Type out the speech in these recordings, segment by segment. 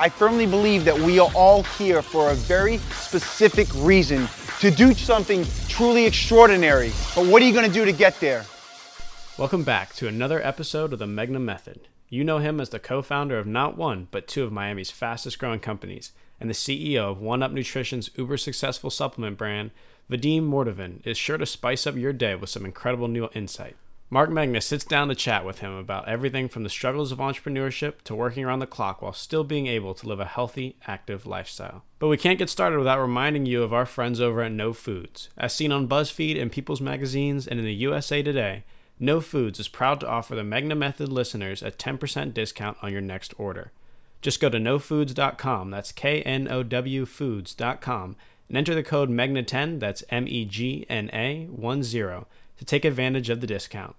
I firmly believe that we are all here for a very specific reason to do something truly extraordinary. But what are you going to do to get there? Welcome back to another episode of the Megna Method. You know him as the co founder of not one, but two of Miami's fastest growing companies, and the CEO of One Up Nutrition's uber successful supplement brand, Vadim Mordovin is sure to spice up your day with some incredible new insight. Mark Megna sits down to chat with him about everything from the struggles of entrepreneurship to working around the clock while still being able to live a healthy, active lifestyle. But we can't get started without reminding you of our friends over at Know Foods. As seen on BuzzFeed and People's Magazines and in the USA Today, Know Foods is proud to offer the Megna Method listeners a 10% discount on your next order. Just go to knowfoods.com, that's K N O W foods.com, and enter the code MEGNA10, that's M E G N A 10, to take advantage of the discount.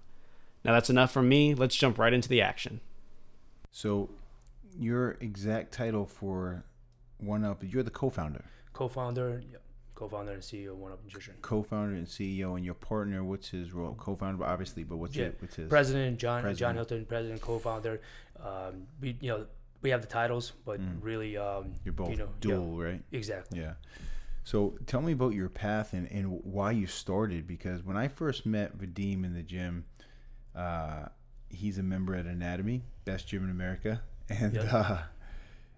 Now that's enough from me. Let's jump right into the action. So, your exact title for One Up, you're the co-founder. Co-founder, yeah, co-founder and CEO of One Up Nutrition. Co-founder and CEO, and your partner. What's his role? Co-founder, obviously, but what's Yeah, it? What's his? President John John Hilton, president, co-founder. Um, we you know we have the titles, but really um, Mm. You're both you know, yeah, dual, right? exactly. Yeah. So tell me about your path and, and why you started. Because when I first met Vadim in the gym, uh, he's a member at Anatomy, best gym in America, and Yep. uh,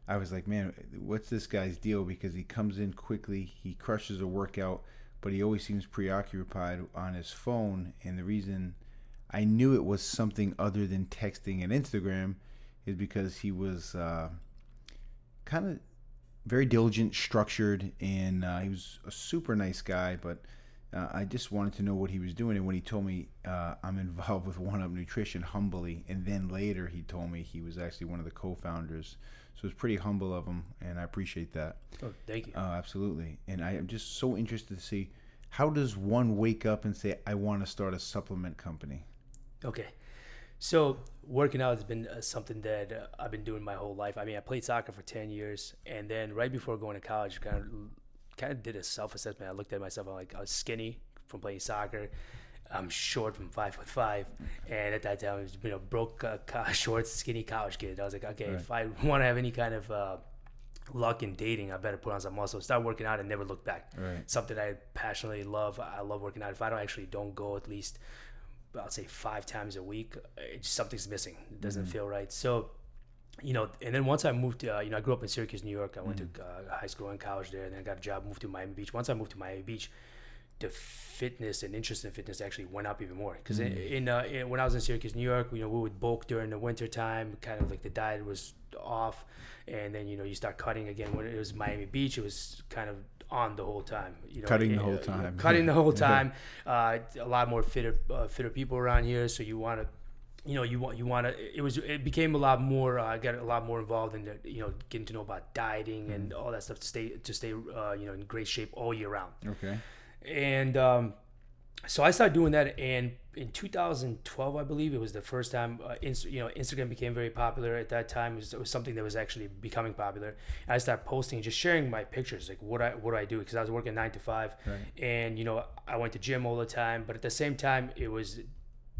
I was like, man, what's this guy's deal? Because he comes in quickly, he crushes a workout, but he always seems preoccupied on his phone. And the reason I knew it was something other than texting and Instagram is because he was uh, kind of very diligent, structured, and uh, he was a super nice guy. But uh, I just wanted to know what he was doing. And when he told me uh, I'm involved with One Up Nutrition, humbly, and then later he told me he was actually one of the co-founders. So it's pretty humble of him, and I appreciate that. Oh, thank you. Uh, absolutely. And I am just so interested to see how does one wake up and say I want to start a supplement company. Okay. So working out has been uh, something that uh, I've been doing my whole life. I mean, I played soccer for 10 years and then right before going to college, kind of kind of did a self-assessment. I looked at myself, I'm like I was skinny from playing soccer. I'm short from five foot five, and at that time I was you know broke, uh, short, skinny college kid. I was like, okay, if I want to have any kind of uh, luck in dating, I better put on some muscle. Start working out and never look back. Right. Something I passionately love. I love working out. If I don't actually don't go at least I'll say five times a week. It's something's missing. It doesn't feel right. So, you know, and then once I moved to, uh, you know, I grew up in Syracuse, New York. I went to uh, high school and college there, and then I got a job, moved to Miami Beach. Once I moved to Miami Beach, the fitness and interest in fitness actually went up even more. Because in, in, uh, in when I was in Syracuse, New York, you know, we would bulk during the winter time. Kind of like the diet was off, and then you know you start cutting again. When it was Miami Beach, it was kind of on the whole time. You know, Cutting the uh, whole you time. cutting the whole time. Uh, a lot more fitter, uh, fitter people around here, so you want to you know, you want you want to. It was it became a lot more. uh, I got a lot more involved in the, you know getting to know about dieting and all that stuff to stay to stay uh, you know in great shape all year round. Okay. And um, so I started doing that, and in 2012, I believe it was the first time uh, Inst- you know Instagram became very popular. At that time, it was, it was something that was actually becoming popular. And I started posting, just sharing my pictures, like what I what do I do because I was working nine to five, and you know I went to gym all the time. But at the same time, it was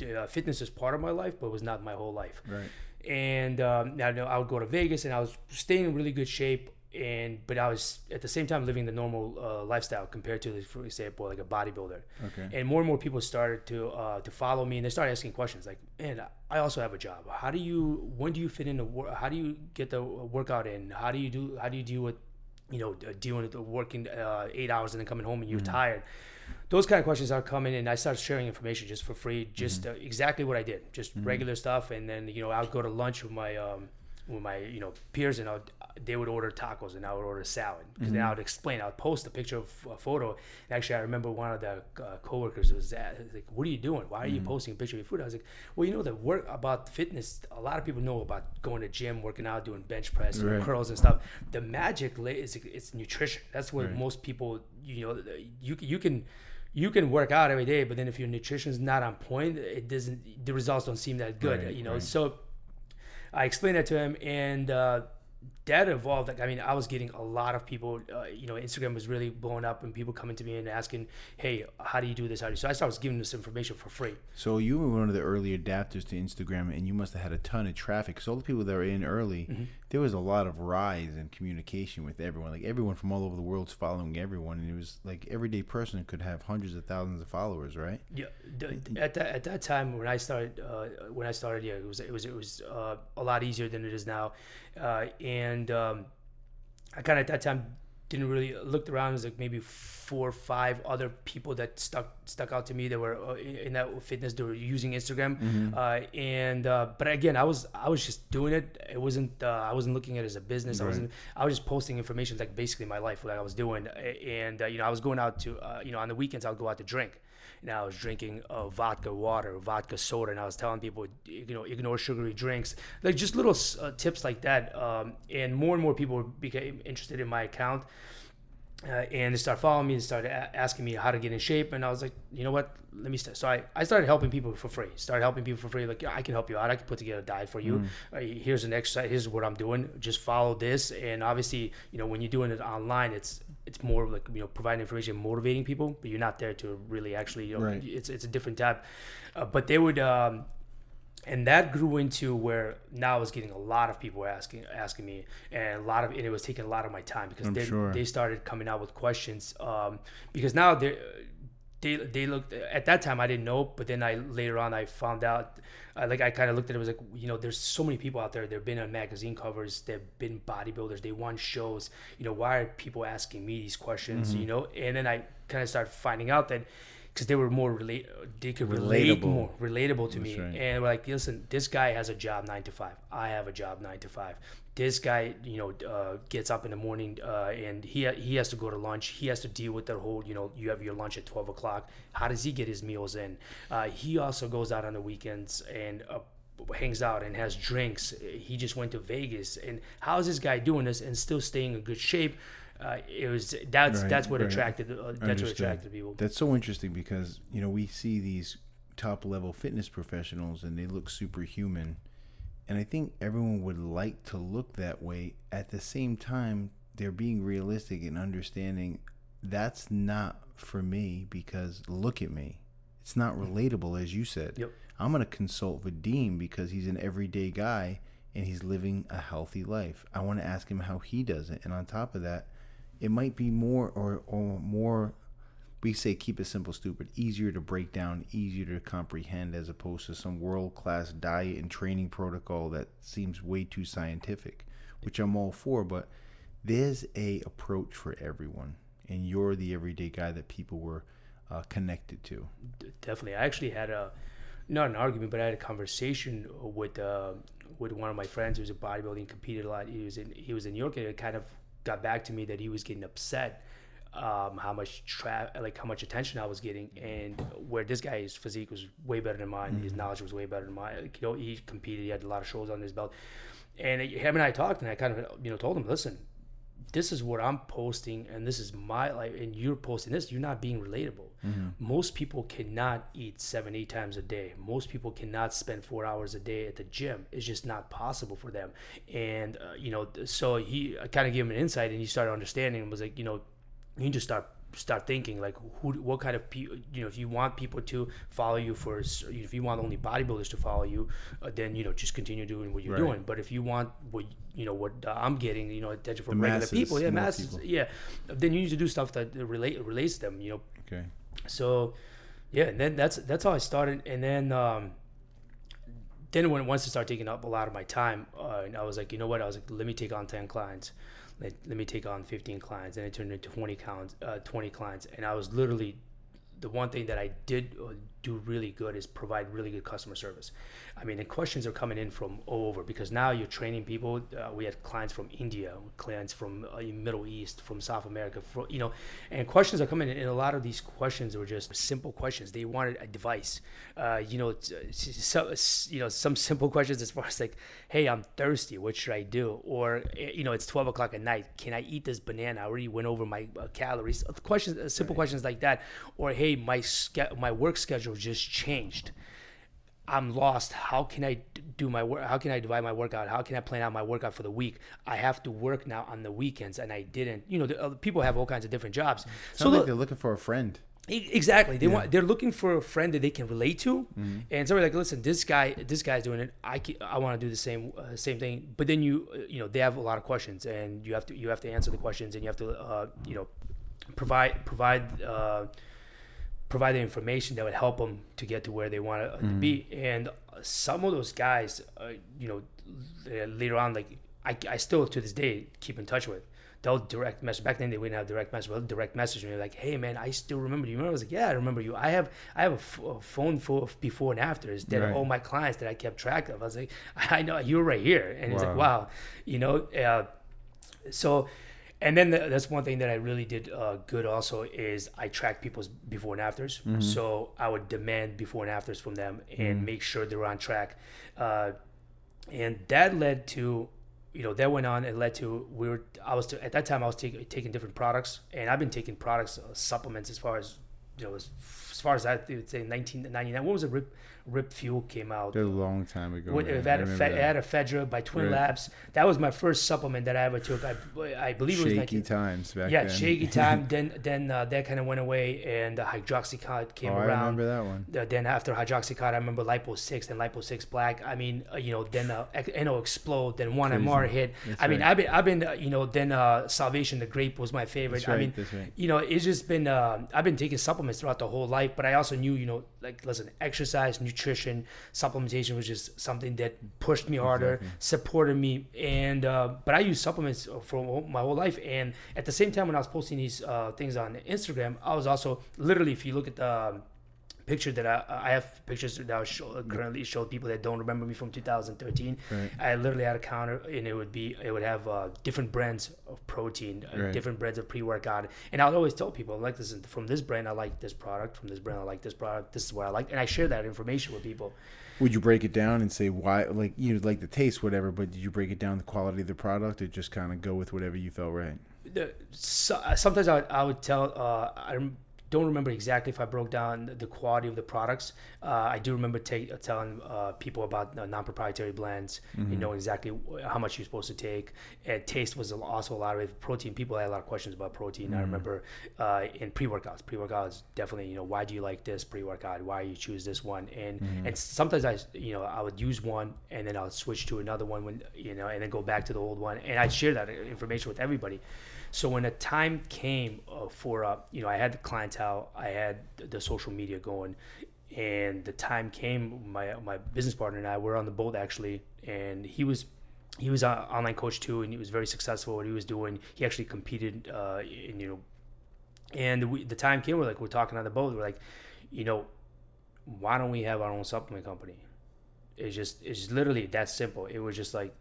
uh, fitness is part of my life, but it was not my whole life Right. and um, now I would go to Vegas, and I was staying in really good shape, and but I was at the same time living the normal uh, lifestyle compared to, for example, like a bodybuilder. Okay. And more and more people started to uh, to follow me, and they started asking questions like, "Man, I also have a job. How do you? When do you fit into? wor- How do you get the workout in? How do you do? How do you deal with, you know, dealing with the working uh, eight hours and then coming home and you're tired?" those kind of questions are coming and i started sharing information just for free just uh, exactly what i did just regular stuff and then you know i'll go to lunch with my um with my you know peers and I'll, they would order tacos and i would order salad because then i would explain i would post a picture of a photo and actually i remember one of the uh, coworkers was at, like what are you doing why are you posting a picture of your food i was like well you know the work about fitness a lot of people know about going to gym working out doing bench press Right. curls and stuff the magic is it's nutrition that's what Right. most people you know you you can you can work out every day, but then if your nutrition's not on point, it doesn't. The results don't seem that good. Right, you know, right. so I explained that to him, and uh, that evolved. Like, I mean, I was getting a lot of people. Uh, you know, Instagram was really blowing up, and people coming to me and asking, "Hey, how do you do this? How do you?" So I started giving this information for free. So you were one of the early adapters to Instagram, and you must have had a ton of traffic. Because all the people that were in early, Mm-hmm. There was a lot of rise in communication with everyone. Like everyone from all over the world's following everyone, and it was like everyday person could have hundreds of thousands of followers, right? Yeah, at that at that time when I started uh, when I started, yeah, it was it was it was uh, a lot easier than it is now, uh, and um, I kind of at that time didn't really looked around. There's like maybe four or five other people that stuck stuck out to me that were uh, in that fitness. They were using Instagram, uh, and uh, but again, I was I was just doing it. It wasn't uh, I wasn't looking at it as a business. I wasn't. I was just posting information like basically my life, what I was doing, and uh, you know I was going out to uh, you know on the weekends I would go out to drink. And I was drinking uh, vodka water, vodka soda, and I was telling people, you know, ignore sugary drinks, like just little uh, tips like that. Um, and more and more people became interested in my account uh, and they started following me and started a- asking me how to get in shape and i was like you know what? Let me start. So I, I started helping people for free started helping people for free like yeah, i can help you out. I can put together a diet for you. Uh, here's an exercise. Here's what i'm doing. Just follow this. And obviously you know when you're doing it online it's it's more like you know providing information motivating people but you're not there to really actually you know Right. it's, it's a different type uh, but they would um, and that grew into where now I was getting a lot of people asking asking me, and a lot of and it was taking a lot of my time because I'm they, sure. they started coming out with questions. Um, because now they they they looked at that time I didn't know, but then I later on I found out. Uh, like I kind of looked at it was like you know there's so many people out there they've been on magazine covers they've been bodybuilders they won shows you know why are people asking me these questions Mm-hmm. you know and then I kind of started finding out that because they were more relate they could relate Relatable. more relatable to me right. and we're like listen this guy has a job nine to five i have a job nine to five this guy you know uh, gets up in the morning uh, and he he has to go to lunch. He has to deal with the whole you know you have your lunch at 12 o'clock. How does he get his meals in? Uh, he also goes out on the weekends and uh, hangs out and has drinks. He just went to vegas. And how is this guy doing this and still staying in good shape? Uh, it was that's Right, that's what right. attracted uh, that's what attracted people. That's so interesting because you know we see these top level fitness professionals and they look superhuman, and I think everyone would like to look that way. At the same time, they're being realistic and understanding that's not for me because look at me, it's not mm-hmm. relatable as you said. Yep. I'm gonna consult Vadim because he's an everyday guy and he's living a healthy life. I want to ask him how he does it, and on top of that, it might be more or, or more we say keep it simple stupid easier to break down easier to comprehend as opposed to some world class diet and training protocol that seems way too scientific which i'm all for but there's a approach for everyone and you're the everyday guy that people were uh, connected to definitely. I actually had a not an argument, but I had a conversation with uh, with one of my friends who's a bodybuilding, competed a lot. He was in he was in New York, and it kind of got back to me that he was getting upset um, how much tra- like how much attention I was getting, and where this guy's physique was way better than mine. His knowledge was way better than mine. Like, you know, he competed. He had a lot of shows on his belt, and him and I talked, and I kind of you know told him, listen, this is what I'm posting and this is my life and you're posting this, you're not being relatable. Most people cannot eat seven, eight times a day. Most people cannot spend four hours a day at the gym. It's just not possible for them. And, uh, you know, so he kind of gave him an insight and he started understanding and was like, you know, you need to start start thinking like who what kind of people you know if you want people to follow you for if you want only bodybuilders to follow you uh, then you know just continue doing what you're Right. doing but if you want what you know what uh, i'm getting you know attention from The regular masses, people yeah masses people. yeah then you need to do stuff that relate relates to them you know okay so yeah and then that's that's how i started and then um then when once it started taking up a lot of my time uh, and i was like you know what i was like let me take on 10 clients let, me take on 15 clients and it turned into 20 clients uh, 20 clients. And i was literally the one thing that i did uh, do really good is provide really good customer service. I mean the questions are coming in from all over because now you're training people. Uh, we had clients from india clients from uh, middle east from south america for, you know and questions are coming in and a lot of these questions were just simple questions. They wanted a device uh, you know so, you know some simple questions as far as like hey i'm thirsty. What should i do? Or eh, you know it's 12 o'clock at night. Can i eat this banana? I already went over my uh, calories. Questions uh, simple questions like that. Or hey hey, my ske- my work schedule just changed. I'm lost. How can I do my work? How can I divide my workout? How can I plan out my workout for the week? I have to work now on the weekends, and I didn't. You know, the, uh, people have all kinds of different jobs. Sounds So like look, they're looking for a friend. Exactly. They want they're looking for a friend that they can relate to, and so we're like, listen, this guy, this guy's doing it. I can, I want to do the same uh, same thing. But then you uh, you know they have a lot of questions, and you have to you have to answer the questions, and you have to uh, you know provide provide. Uh, provide the information that would help them to get to where they want to, to be. And some of those guys, uh, you know, uh, later on, like I, I still to this day keep in touch with. They'll direct message. Back then they wouldn't have direct message. They'll direct message me like, "Hey man, I still remember you." Remember? I was like, "Yeah, I remember you. I have I have a, f- a phone full of before and afters that Right. all my clients that I kept track of." I was like, "I know you were right here," and he's like, Wow. "Wow, you know." Uh, so and then the, that's one thing that i really did uh, good also is i tracked people's before and afters. So i would demand before and afters from them and make sure they're on track. Uh, and that led to you know that went on and led to we were i was at that time i was taking taking different products and i've been taking products uh, supplements as far as you know as, as far as I would say 1999 What was it rip rip fuel came out a long time ago. with, it I had, a remember fe- it that. had ephedra by Twin Right. Labs. That was my first supplement that I ever took. I, I believe it was shaky 19, times back yeah, then. shaky time. then then uh, that kind of went away, and uh, hydroxycut came Oh, I remember that one. Uh, then after hydroxycut, I remember Lipo Six, then Lipo Six Black. I mean, uh, you know, then uh, NO Explode, then One Crazy. MR hit. That's I mean, right. I've been, I've been, uh, you know, then uh, Salvation the Grape was my favorite. That's I mean, right. you know, it's just been, I've been taking supplements throughout the whole life, but I also knew, you know, like, listen, exercise, nutrition, supplementation was just something that pushed me harder, supported me, and uh, but I use supplements for my whole life. And at the same time, when I was posting these uh, things on Instagram, I was also literally, if you look at the picture that I, I have pictures that I show, currently show people that don't remember me from 2013. Right. I literally had a counter, and it would be it would have uh, different brands of protein, uh, Right. different brands of pre-workout, and I would always tell people like, listen, from this brand I like this product, from this brand I like this product, this is what I like, and I share that information with people. Would you break it down and say why, like you like the taste, whatever? But did you break it down the quality of the product, or just kind of go with whatever you felt right? the, so, sometimes I would, I would tell uh, I rem- don't remember exactly if I broke down the quality of the products. Uh, I do remember telling uh, people about uh, non-proprietary blends. You know exactly how much you're supposed to take. And taste was also a lot of it. Protein. People had a lot of questions about protein. I remember uh, in pre-workouts. Pre-workouts definitely. You know why do you like this pre-workout? Why you choose this one? And and sometimes I you know I would use one and then I would switch to another one when you know and then go back to the old one and I'd share that information with everybody. So when the time came uh, for, uh, you know, I had the clientele, I had the social media going, and the time came. My my business partner and I were on the boat actually, and he was he was an online coach too, and he was very successful. What he was doing, he actually competed uh, in you know, and we, the time came. We're like we're talking on the boat. We're like, you know, why don't we have our own supplement company? It's just it's literally that simple. It was just like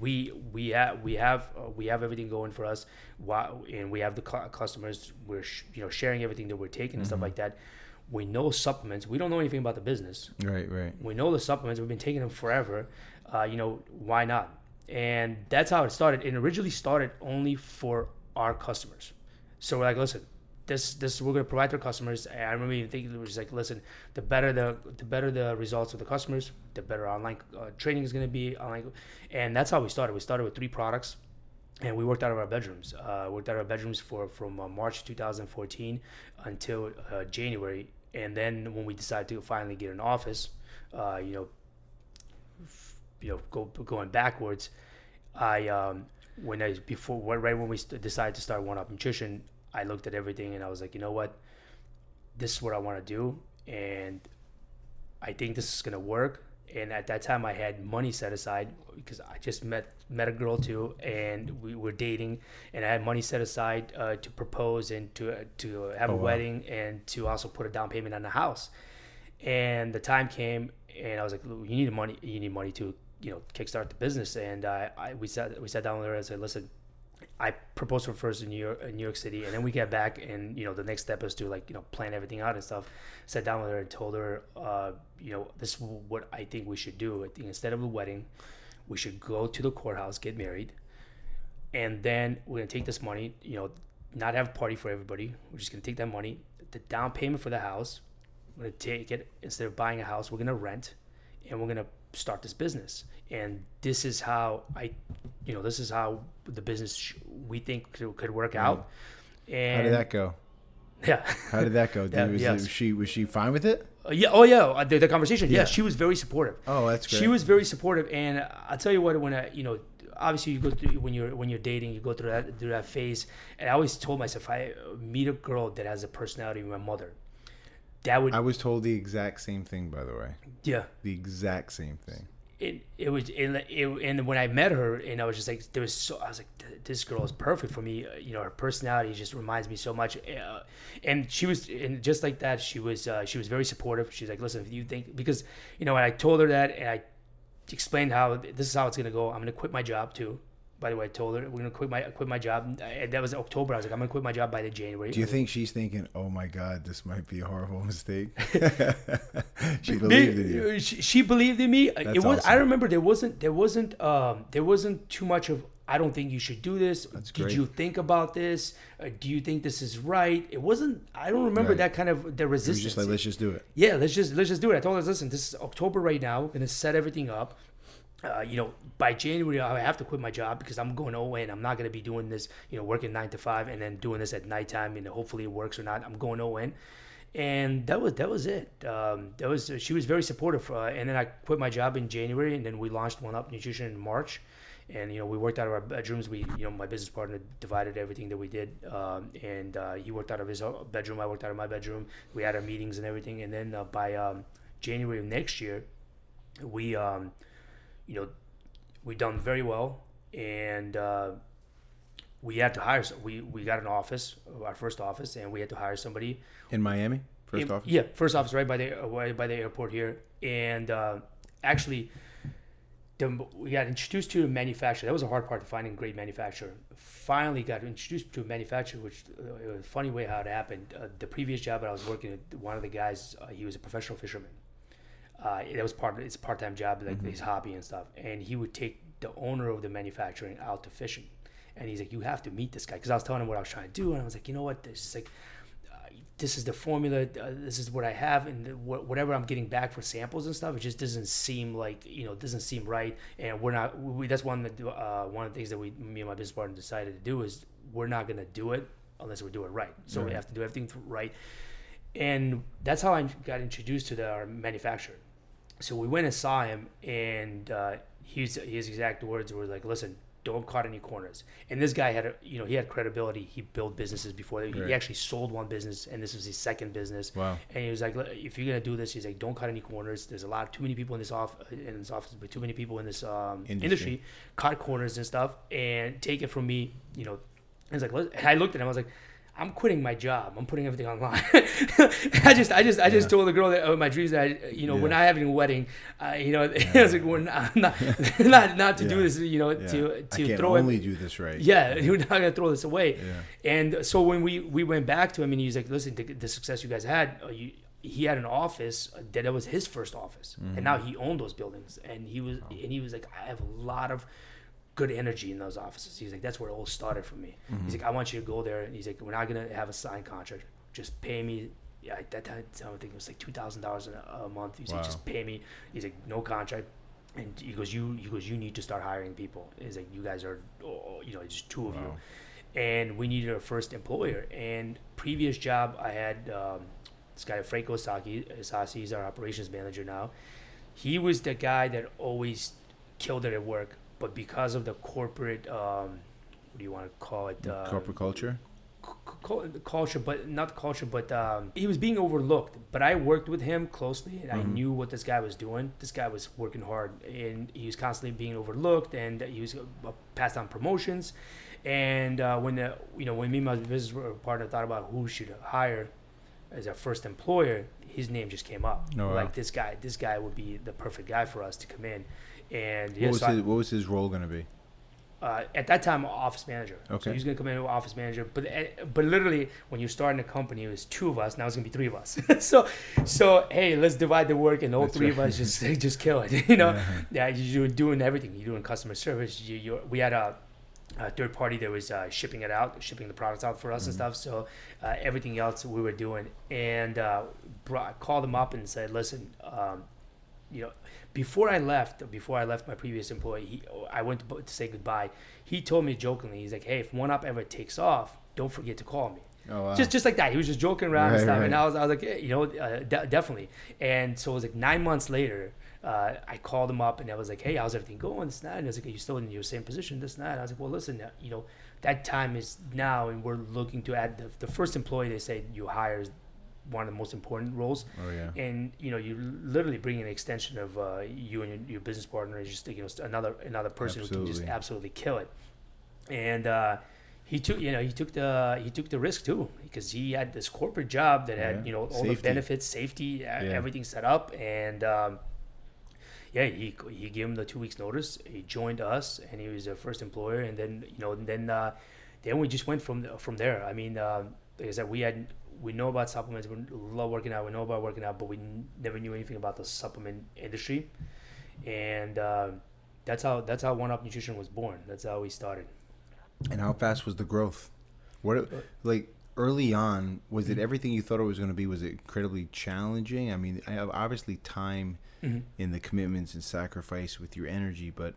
we we have we have uh, we have everything going for us. Why, and we have the cu- customers we're sh- you know sharing everything that we're taking and stuff like that. We know supplements we don't know anything about the business. Right, right. we know the supplements we've been taking them forever uh, you know why not? And that's how it started it originally started only for our customers. So we're like listen this this we're going to provide to our customers and i remember even thinking it was like listen the better the the better the results of the customers the better online uh, training is going to be online and that's how we started we started with three products and we worked out of our bedrooms. Uh, worked out of our bedrooms for from uh, March 2014 until uh, January, and then when we decided to finally get an office, uh, you know, f- you know, go going backwards, I um, when I before right when we decided to start One Up Nutrition, I looked at everything and I was like, you know what, this is what I want to do, and I think this is gonna work. And at that time, I had money set aside because I just met met a girl too, and we were dating, and I had money set aside uh, to propose and to to have a wow. wedding and to also put a down payment on the house. And the time came, and I was like, "You need money. You need money to you know kickstart the business." And I, I we sat we sat down with her and said, "Listen, I proposed for first in New York, in New York City, and then we get back, and you know, the next step is to like you know plan everything out and stuff. Sat down with her and told her, uh, you know, this is what I think we should do. I think instead of a wedding, we should go to the courthouse, get married, and then we're gonna take this money, you know, not have a party for everybody. We're just gonna take that money, the down payment for the house. We're gonna take it instead of buying a house. We're gonna rent, and we're gonna start this business. And this is how I, you know, this is how the business we think could, could work out. And How did that go? Yeah. How did that go? Did, Yeah, was, yes. was she was she fine with it? Uh, yeah. Oh, yeah. uh, The, the conversation. Yeah. Yeah. She was very supportive. Oh, that's great. She was very supportive, and I'll tell you what. When I, you know, obviously you go through when you're when you're dating, you go through that through that phase. And I always told myself, I meet a girl that has a personality of my mother, that would I was told the exact same thing, by the way. yeah. The exact same thing. It, it was it, it, and when I met her and I was just like there was so I was like this girl is perfect for me Uh, you know her personality just reminds me so much uh, and she was and just like that she was uh, she was very supportive. She's like listen if you think because you know when I told her that and I explained how this is how it's gonna go I'm gonna quit my job too by the way I told her we're gonna quit my quit my job and that was October I was like I'm gonna quit my job by the January Do you think she's thinking, "Oh my God, this might be a horrible mistake"? she believed in you. She, she believed in me. it was. I remember there wasn't. There wasn't. Um. There wasn't too much of. I don't think you should do this. Did great. you think about this? Uh, do you think this is right? It wasn't. I don't remember Right. that kind of the resistance. just like, let's just do it. yeah, let's just let's just do it. I told her, listen, this is October right now. gonna set everything up. Uh, you know, by January I have to quit my job because I'm going ON. I'm not gonna be doing this. You know, working nine to five and then doing this at nighttime. And hopefully it works or not. I'm going ON and that was that was it. Um, that was she was very supportive, uh, and then I quit my job in January, and then we launched One Up Nutrition in March, and you know we worked out of our bedrooms. We you know my business partner divided everything that we did, um, and uh, he worked out of his bedroom. I worked out of my bedroom. We had our meetings and everything, and then uh, by um, January of next year, we um, you know we done very well, and uh, we had to hire. some- We we got an office, our first office, and we had to hire somebody In Miami, first in- office. Yeah, first office right by the uh, right by the airport here, and uh, actually, the, we got introduced to a manufacturer. That was a hard part to finding a great manufacturer. Finally, got introduced to a manufacturer, which uh, it was a funny way how it happened. Uh, the previous job that I was working, at, one of the guys, uh, he was a professional fisherman. Uh, that was part. Of, it's a part time job, like his hobby and stuff. And he would take the owner of the manufacturing out to fishing, and he's like, "You have to meet this guy," because I was telling him what I was trying to do, and I was like, "You know what? This is like." this is the formula. Uh, this is what I have, and the, wh- whatever I'm getting back for samples and stuff, it just doesn't seem like you know, doesn't seem right. And we're not. We, that's one of the uh, one of the things that we, me and my business partner, decided to do is we're not gonna do it unless we do it right. So we have to do everything right. And that's how I got introduced to the, our manufacturer. So we went and saw him, and uh, his his exact words were like, "Listen, don't cut any corners." And this guy had, a, you know, he had credibility. He built businesses before. He Right. actually sold one business, and this was his second business. Wow. And he was like, "If you're gonna do this, he's like, don't cut any corners. There's a lot, too many people in this off in this office, but too many people in this um, Industry. industry. Cut corners and stuff, and take it from me, you know." Was like, I looked at him. I was like. I'm quitting my job. I'm putting everything online. I just, I just, I just told the girl that oh, my dreams that I, you know, we're not having a wedding. Uh, you know, I was like, we're not, not, not, not to do this. You know, Yeah. to to throw it. only do this right. Yeah, we're not gonna throw this away. Yeah. And so when we we went back to him, and he's like, "Listen, the, the success you guys had, uh, you, he had an office uh, that was his first office, and now he owned those buildings. And he was and he was like, I have a lot of good energy in those offices. He's like, that's where it all started for me. He's like, I want you to go there. And he's like, we're not gonna have a signed contract. Just pay me. Yeah, at that time, I think it was like two thousand dollars a month. He's like, just pay me. He's like, no contract. And he goes, you, he goes, you need to start hiring people. He's like, you guys are, oh, you know, just two of you and we needed a first employer. And previous job, I had um, this guy Franco Saki. Sasi, he's our operations manager now. He was the guy that always killed it at work, but because of the corporate, um, what do you want to call it? Uh, Corporate culture. cu- cu- culture, but not culture, but um, he was being overlooked. But I worked with him closely, and I knew what this guy was doing. This guy was working hard, and he was constantly being overlooked, and he was uh, passed on promotions. And uh, when the you know when me and my business partner thought about who should hire as our first employer, his name just came up. Oh, wow. Like this guy, this guy would be the perfect guy for us to come in. And What was so I- his What was his role going to be? uh, at that time office manager. Okay. he was gonna come in as office manager, but eh, but literally when you're starting a company, it was two of us. Now it's gonna be three of us. so so hey, let's divide the work, and all That's three right. of us just just kill it. You know, Yeah. yeah, you're doing everything. You're doing customer service. You, we had a third party that was uh, shipping it out, shipping the products out for us and stuff. So uh, everything else we were doing, and uh, brought, called him up and said, "Listen, um, you know, before I left, before I left my previous employee, he, I went to, to say goodbye. He told me jokingly, he's like, "Hey, if one up ever takes off, don't forget to call me." Oh, wow. Just just like that. He was just joking around Right, and stuff, right. and I was I was like, yeah, you know, uh, de- definitely. And so it was like nine months later. Uh, I called him up and I was like, "Hey, how's everything going?" This and that. And I was like, "Are you still in your same position?" This and that. And I was like, "Well, listen, uh, you know, that time is now, and we're looking to add the, the first employee they say you hire is one of the most important roles. Oh, yeah. And you know, you literally bring an extension of uh, you and your, your business partner is just you know another another person who can just Absolutely. absolutely kill it. And uh, he took you know he took the he took the risk too because he had this corporate job that had Yeah. you know all the benefits, safety, e- everything set up, and um, yeah, he he gave him the two weeks notice. He joined us, and he was the first employer. And then you know, and then uh, then we just went from from there. I mean, uh, like I said, we had we know about supplements. We love working out. We know about working out, but we n- never knew anything about the supplement industry. And uh, that's how that's how One Up Nutrition was born. That's how we started. And how fast was the growth? What like early on was Mm-hmm. it everything you thought it was going to be? Was it incredibly challenging? I mean, I have obviously time Mm-hmm. in the commitments and sacrifice with your energy, but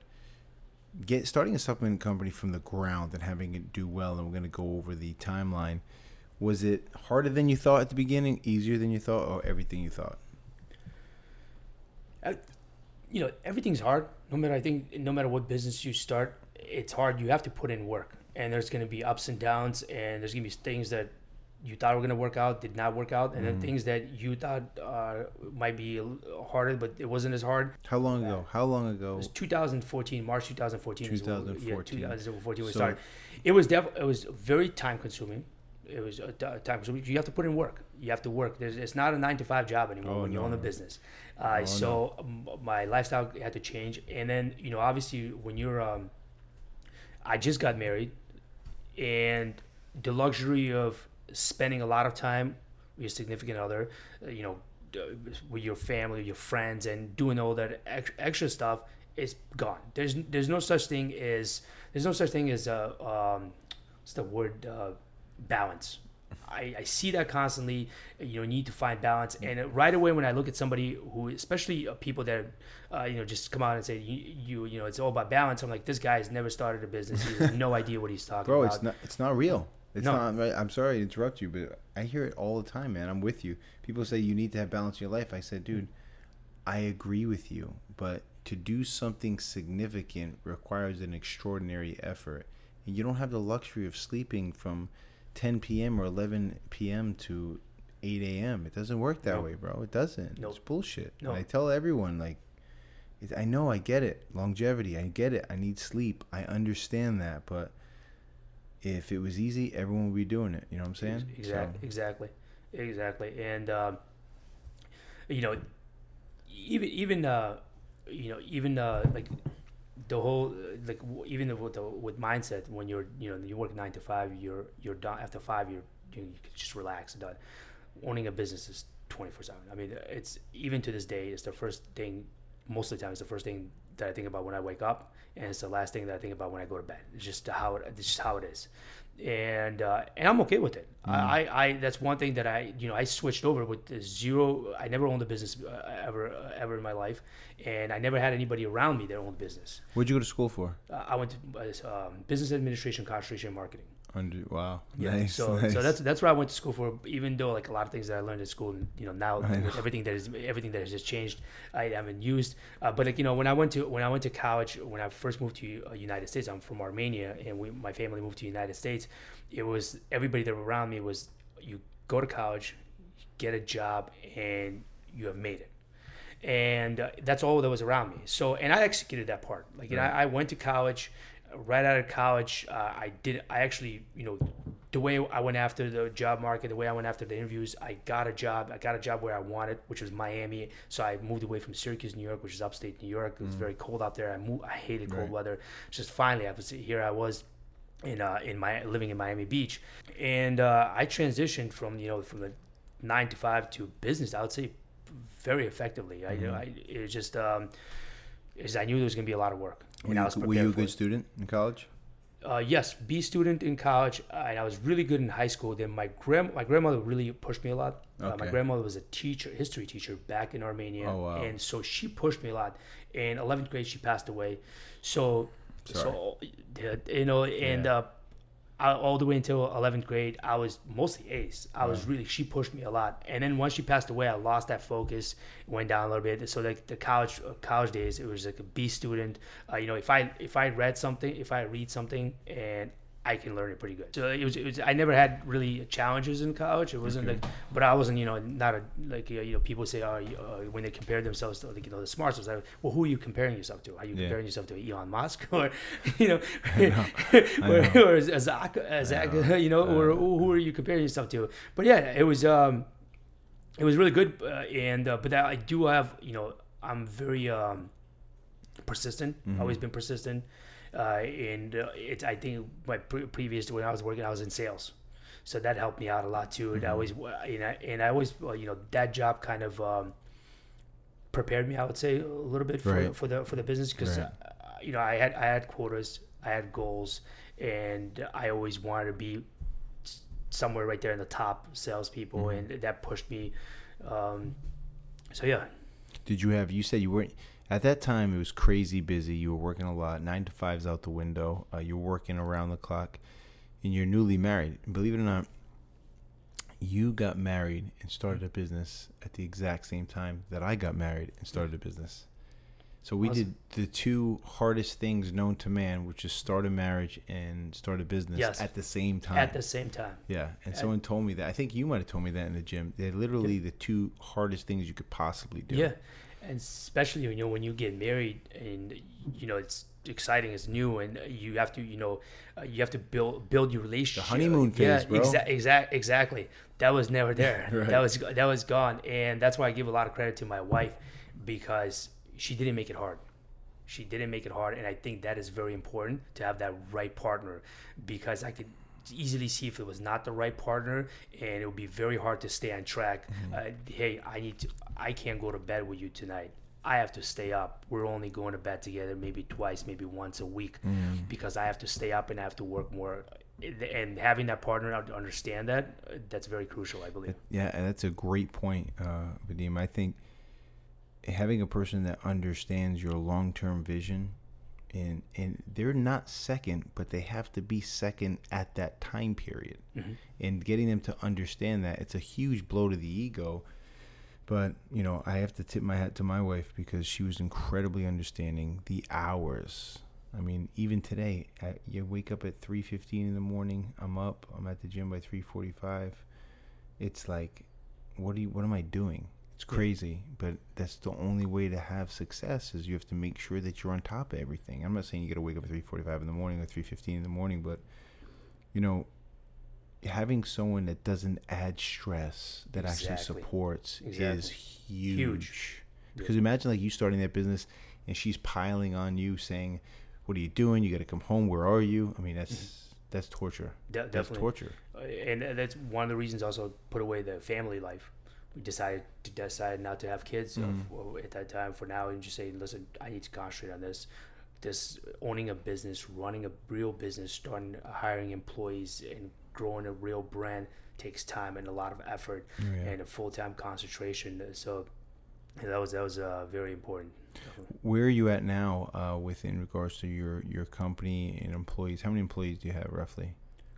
get starting a supplement company from the ground and having it do well. And we're going to go over the timeline. Was it harder than you thought at the beginning? Easier than you thought, or everything you thought? Uh, you know everything's hard no matter i think no matter what business you start it's hard you have to put in work and there's going to be ups and downs and there's going to be things that you thought were going to work out did not work out and then things that you thought uh, might be harder but it wasn't as hard How long ago? How long ago? it was 2014 march 2014 is when we- yeah, 2014. 2014 we started it was def- it was very time consuming it was a t- time consuming you have to put in work. You have to work. There's, it's not a nine to five job anymore Oh, when you no, own a no. business. Uh, Oh, so um, my lifestyle had to change. And then you know obviously when you're um, i just got married and the luxury of spending a lot of time with your significant other, uh, you know, with your family, your friends, and doing all that ex- extra stuff is gone. There's there's no such thing as there's no such thing as a um, what's the word uh, balance. I, I see that constantly. You know, need to find balance, and right away when I look at somebody who, especially uh, people that, uh, you know, just come out and say you, you, you know, it's all about balance. I'm like, this guy has never started a business. He has no idea what he's talking Bro, about. it's not. It's not real. It's No. not. Right. I'm sorry to interrupt you, but I hear it all the time, man. I'm with you. People say you need to have balance in your life. I said, dude, I agree with you, but to do something significant requires an extraordinary effort, and you don't have the luxury of sleeping from 10 p.m. or 11 p.m. to 8 a.m. It doesn't work that No. way, bro. It doesn't. No. It's bullshit. No. And I tell everyone like. I know, I get it. Longevity, I get it. I need sleep. I understand that, but if it was easy, everyone would be doing it. You know what I'm saying? Exactly, exactly, exactly. And um, you know, even even uh, you know even uh, like the whole uh, like even with the with mindset when you're you know you work nine to five, you're you're done after five. You're you, you can just relax and done. Owning a business is twenty four seven. I mean, it's even to this day, it's the first thing. Most of the time, it's the first thing that I think about when I wake up, and it's the last thing that I think about when I go to bed. It's just how it, it's just how it is, and uh, and I'm okay with it. I, I, I that's one thing that I you know I switched over with zero. I never owned a business uh, ever uh, ever in my life, and I never had anybody around me that owned business. What'd you go to school for? Uh, I went to uh, um, business administration, concentration, and marketing. Under wow, Yeah. nice. so nice. so that's that's what I went to school for. Even though like a lot of things that I learned at school, you know, now know. everything that is everything that has just changed, I haven't used. Uh, but like you know, when I went to when I went to college, when I first moved to uh, United States, I'm from Armenia, and we my family moved to United States. It was everybody that were around me was you go to college, get a job, and you have made it and uh, that's all that was around me. So, and I executed that part. Like, you know, I, I went to college. Right out of college, uh, I did. I actually, you know, the way I went after the job market, the way I went after the interviews, I got a job. I got a job where I wanted, which was Miami. So I moved away from Syracuse, New York, which is upstate New York. It was very cold out there. I moved. I hated cold Right. weather. Just finally, I was here. I was in uh, in my living in Miami Beach, and uh, I transitioned from you know from the nine to five to business. I would say very effectively. I, I it just um, is I knew there was going to be a lot of work, were and you, I was were you a good student in college? uh, yes, B student in college, and I was really good in high school. Then my grand my grandmother really pushed me a lot. Uh, my grandmother was a teacher, history teacher back in Armenia, Oh, wow. and so she pushed me a lot. In eleventh grade, she passed away. So, so yeah, you know, and Yeah. uh, I, all the way until 11th grade, I was mostly ace. I was really, she pushed me a lot. And then once she passed away, I lost that focus, went down a little bit. So like the college, uh, college days, it was like a B student. Uh, you know, if I, if I read something, if I read something and I can learn it pretty good. So it was, it was I never had really challenges in college. It wasn't like, but I wasn't, you know, not a, like, uh, you know, people say, oh, you- uh, when they compare themselves to, like, you know, the smarts, like, well, who are you comparing yourself to? Are you Yeah. comparing yourself to Elon Musk or, you know, I or, know. or Zach, uh, Zach, you know, or who are you comparing yourself to? But yeah, it was um, it was really good, uh, and uh, but I I do have you know I'm very um, persistent. Always been persistent, uh, and uh, it's I think my pre- previous when I was working, I was in sales. So that helped me out a lot too. And I always, you know, and I always, you know, that job kind of um, prepared me. I would say a little bit for, Right. for the for the business because Right. uh, you know I had I had quotas, I had goals, and I always wanted to be somewhere right there in the top salespeople, and that pushed me. Um, so yeah, Did you have? You said you weren't at that time. It was crazy busy. You were working a lot. Nine to fives out the window. Uh, you were working around the clock, and you're newly married. Believe it or not, you got married and started a business at the exact same time that I got married and started a business. So we Awesome. did the two hardest things known to man, which is start a marriage and start a business Yes. at the same time. at the same time. Yeah, and someone told me that. I think you might have told me that in the gym. They're literally the two hardest things you could possibly do. Yeah, and especially you know when you get married and you know it's exciting, it's new, and you have to you know uh, you have to build build your relationship. The honeymoon yeah, phase, bro. Exa- exact, exactly. That was never there. Right. That was that was gone, and that's why I give a lot of credit to my wife because she didn't make it hard. She didn't make it hard, and I think that is very important to have that right partner because I could easily see if it was not the right partner and it would be very hard to stay on track. Uh, hey i need to i can't go to bed with you tonight. I have to stay up. We're only going to bed together maybe twice maybe once a week because i have to stay up and i have to work more. And having that partner understand that that's very crucial i believe. Yeah, that's a great point, uh, Vadim. I think having a person that understands your long term vision and and they're not second, but they have to be second at that time period. Mm-hmm. And getting them to understand that it's a huge blow to the ego. But you know, I have to tip my hat to my wife because she was incredibly understanding. The hours, I mean, even today, I, you wake up at three fifteen in the morning. I'm up. I'm at the gym by three forty five. It's like, what do you? What am I doing? It's crazy, but that's the only way to have success. Is you have to make sure that you're on top of everything. I'm not saying you got to wake up at three forty five in the morning or three fifteen in the morning, but you know, having someone that doesn't add stress that actually Exactly. supports is huge. Huge. Because imagine like you starting that business and she's piling on you saying, "What are you doing? You got to come home. Where are you?" I mean, that's that's torture. De- That's definitely. torture. Uh, and that's one of the reasons also put away the family life we decided to decide not to have kids. Uh, f- at that time for now and just say listen i need to concentrate on this. This owning a business running a real business starting hiring employees and growing a real brand takes time and a lot of effort and a full-time concentration. So that was that was uh, very important. Where are you at now uh, with in regards to your your company and employees? How many employees do you have roughly?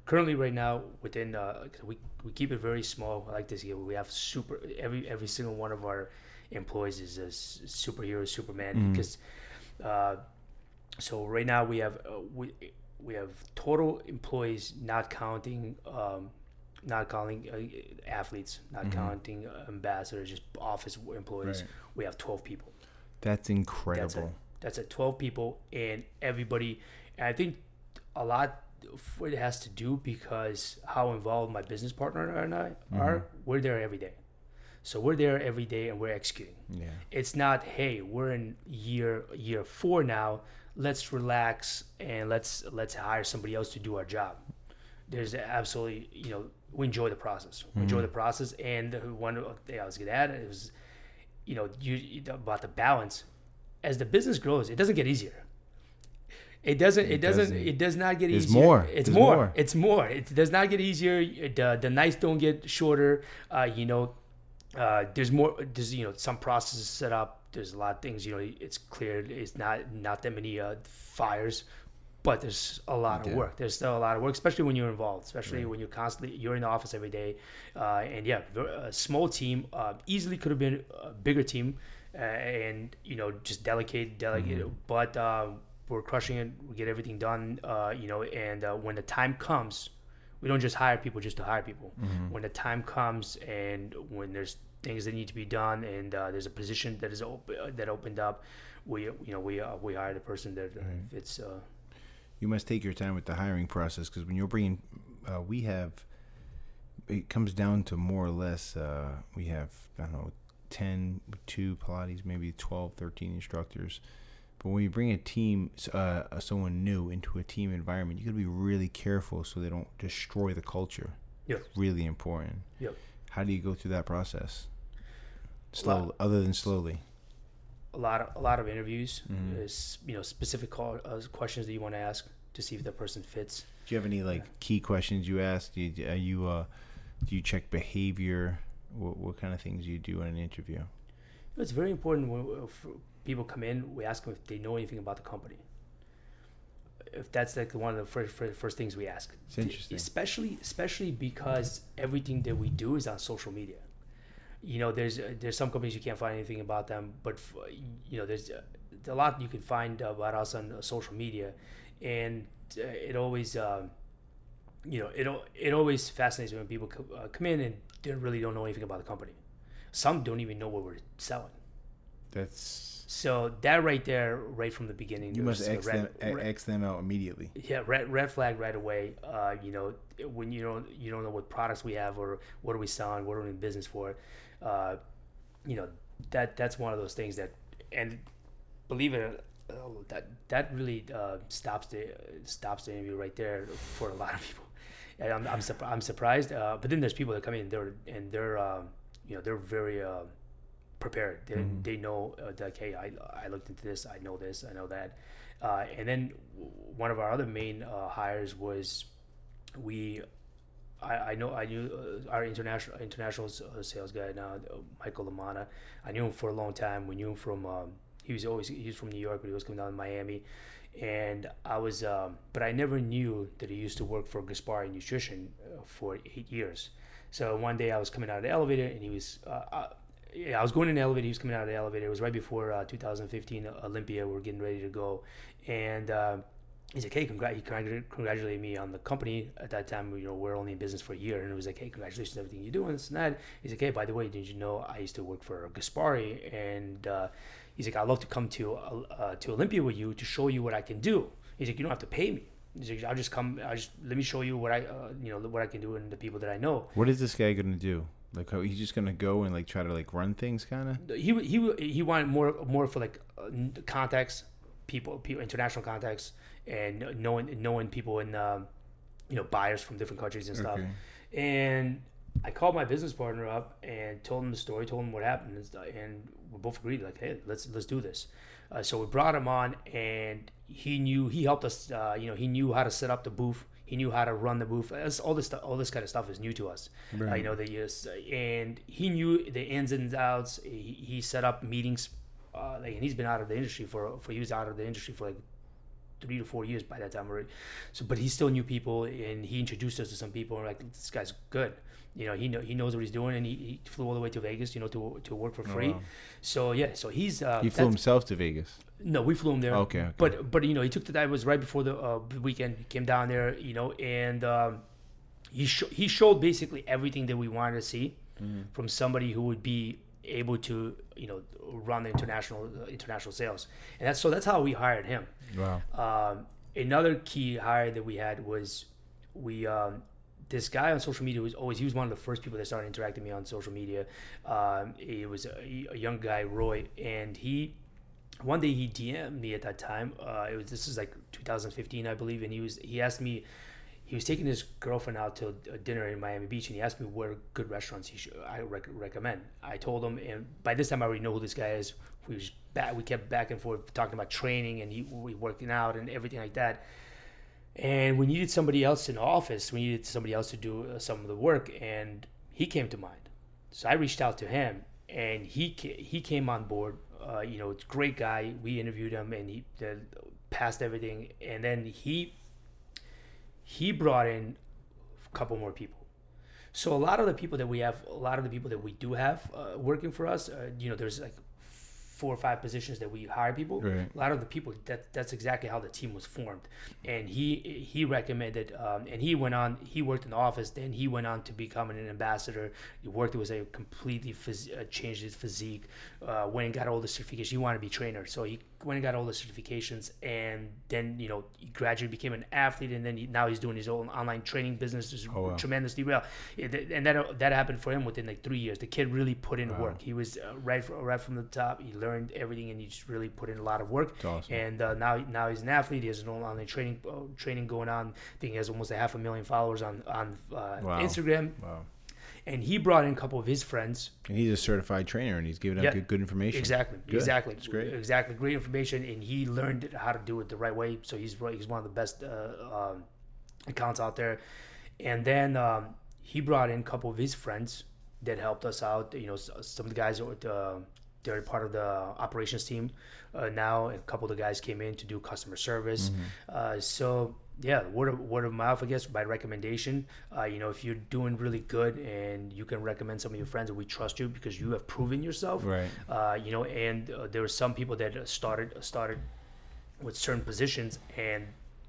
Currently right now within uh, we, we keep it very small. I like this here we have super every every single one of our employees is a s- superhero superman because uh, so right now we have uh, we we have total employees not counting um, not counting uh, athletes not counting uh, ambassadors just office employees. Right. we have 12 people. That's that's incredible. That's at 12 people, and everybody. And I think a lot of it has to do because how involved my business partner and I mm-hmm. are. We're there every day, so we're there every day, and we're executing. Yeah. It's not, hey, we're in year year four now. Let's relax and let's let's hire somebody else to do our job. There's absolutely, you know, we enjoy the process. We enjoy mm-hmm. the process, and the one thing I was gonna add it was, you know, you- about the balance. As the business grows, it doesn't get easier. It doesn't. It, It doesn't, doesn't. It does not get easier. more. It's more. more. It's more. It does not get easier. The the nights don't get shorter. Uh, you know, uh, there's more. There's you know some processes set up. There's a lot of things. You know, it's clear. It's not not that many uh, fires, but there's a lot of work. There's still a lot of work, especially when you're involved. Especially when you're constantly you're in the office every day. Uh, and yeah, a small team uh, easily could have been a bigger team, uh, and you know just delegate, delegate. Mm-hmm. But uh, we're crushing it. We get everything done. Uh, you know, and uh, when the time comes, we don't just hire people just to hire people. Mm-hmm. When the time comes and when there's things that need to be done and uh, there's a position that is op- uh, that opened up, we you know we uh, we hire the person that uh, fits. Uh, you must take your time with the hiring process because when you're bringing, uh, we have, it comes down to more or less, uh, we have, I don't know, 10, two Pilates, maybe 12, 13 instructors. But when you bring a team, uh, uh, someone new into a team environment, you got to be really careful so they don't destroy the culture. Yeah. Really important. Yep. How do you go through that process? Slowly, other than slowly. a lot of a lot of interviews Mm-hmm. is you know specific call, uh, questions that you want to ask to see if that person fits. Do you have any like key questions you ask? Do you, are you uh, do you check behavior? What, what kind of things do you do in an interview? It's very important people come in, we ask them if they know anything about the company. If that's like one of the first first, first things we ask. It's interesting. Especially especially because everything that we do is on social media. You know, there's uh, there's some companies you can't find anything about them, but f- you know, there's uh, a lot you can find about us on uh, social media, and uh, it always. Um, you know, it it always fascinates me when people co- uh, come in and they really don't know anything about the company. Some don't even know what we're selling. That's So that right there, right from the beginning, you there must X red, them red- X them out immediately. yeah, red, red flag right away. Uh, you know, when you don't you don't know what products we have or what are we selling, what are we in business for. Uh, you know, that that's one of those things that, and believe it, uh, that that really uh, stops the stops the interview right there for a lot of people. And I'm I'm, surp- I'm surprised. Uh, but then there's people that come in they're and they're um, you know they're very uh, prepared. They, they know uh, like, hey, I, I looked into this. I know this. I know that. Uh, and then w- one of our other main uh, hires was we. I, I know I knew uh, our international international uh, sales guy now, uh, Michael Lamana. I knew him for a long time. We knew him from um, he was always he was from New York, but he was coming down to Miami. And I was, um, but I never knew that he used to work for Gaspari Nutrition for eight years. So one day I was coming out of the elevator and he was, yeah, I was going in the elevator. He was coming out of the elevator. It was right before uh, 2015 Olympia. We are getting ready to go, and uh, he's like, "Hey, congrat- he congrat- congratulated me on the company at that time. You know, we're only in business for a year, and it was like, "Hey, congratulations on everything you do and this and that." He's like, "Hey, by the way, did you know I used to work for Gaspari?" And uh, he's like, "I'd love to come to uh, uh, to Olympia with you to show you what I can do." He's like, "You don't have to pay me." He's like, "I'll just come. I just let me show you what I, uh, you know, what I can do and the people that I know." What is this guy gonna do? Like, how he's just gonna go and like try to like run things, kind of? he he he wanted more more for like uh, contacts, people, people, international contacts, and knowing knowing people in um, you know buyers from different countries and stuff. Okay. And I called my business partner up and told him the story, told him what happened, and, and we both agreed like, hey, let's let's do this. Uh, so we brought him on, and he knew he helped us. Uh, you know, he knew how to set up the booth. He knew how to run the booth. All this stuff, all this kind of stuff is new to us. Uh, you know, the and he knew the ins and outs. He, he set up meetings, uh, like, and he's been out of the industry for for he was out of the industry for like three to four years by that time already. So, but he still knew people, and he introduced us to some people. And we're like, this guy's good. You know, he know he knows what he's doing, and he, he flew all the way to Vegas, you know, to to work for free. wow. So yeah, so he's uh, He flew himself to Vegas. no, we flew him there. Okay, okay. But but you know he took the that was right before the uh, weekend. He came down there, you know, and um, he sho- he showed basically everything that we wanted to see Mm-hmm. from somebody who would be able to you know run the international uh, international sales, and that's so that's how we hired him. Wow. Um, another key hire that we had was we um, this guy on social media was always he was one of the first people that started interacting with me on social media. Um, he was a, a young guy, Roy, and he one day he DM'd me at that time. Uh, it was this is like 2015, I believe, and he was he asked me. he was taking his girlfriend out to dinner in Miami Beach, and he asked me where good restaurants he should I rec- recommend. I told him, and by this time I already know who this guy is. We was back, we kept back and forth talking about training and he we working out and everything like that. And we needed somebody else in office. We needed somebody else to do uh, some of the work, and he came to mind. So I reached out to him, and he he came on board. Uh, you know, it's a great guy. We interviewed him, and he uh, passed everything. And then he he brought in a couple more people. So a lot of the people that we have, a lot of the people that we do have uh, working for us, uh, you know, there's like four or five positions that we hire people. Right. A lot of the people that that's exactly how the team was formed. And he he recommended, um, and he went on. He worked in the office. Then he went on to become an ambassador. He worked with a completely phys- uh, changed his physique. Uh, went and got all the certifications. He wanted to be trainer, so he went and got all the certifications. And then you know he gradually became an athlete. And then he, now he's doing his own online training business. Is Oh, wow. tremendously well. And that that happened for him within like three years. The kid really put in work. He was uh, right right from the top. He learned everything, and he just really put in a lot of work. Awesome. And uh, now now he's an athlete. He has an online training uh, training going on. I think he has almost a half a million followers on on uh, Wow. Instagram. Wow. And he brought in a couple of his friends. And he's a certified trainer, and he's giving out Yeah. good, good information. Exactly, Good. exactly, That's great. exactly. Great information, and he learned how to do it the right way. So he's he's one of the best uh, um, accounts out there. And then um, he brought in a couple of his friends that helped us out. You know, some of the guys are uh, they're part of the operations team uh, now. A couple of the guys came in to do customer service. Uh, so yeah, word of word of mouth, I guess, by recommendation. Uh, you know, if you're doing really good and you can recommend some of your friends, and we trust you because you have proven yourself. Right. Uh, you know, and uh, there were some people that started started with certain positions, and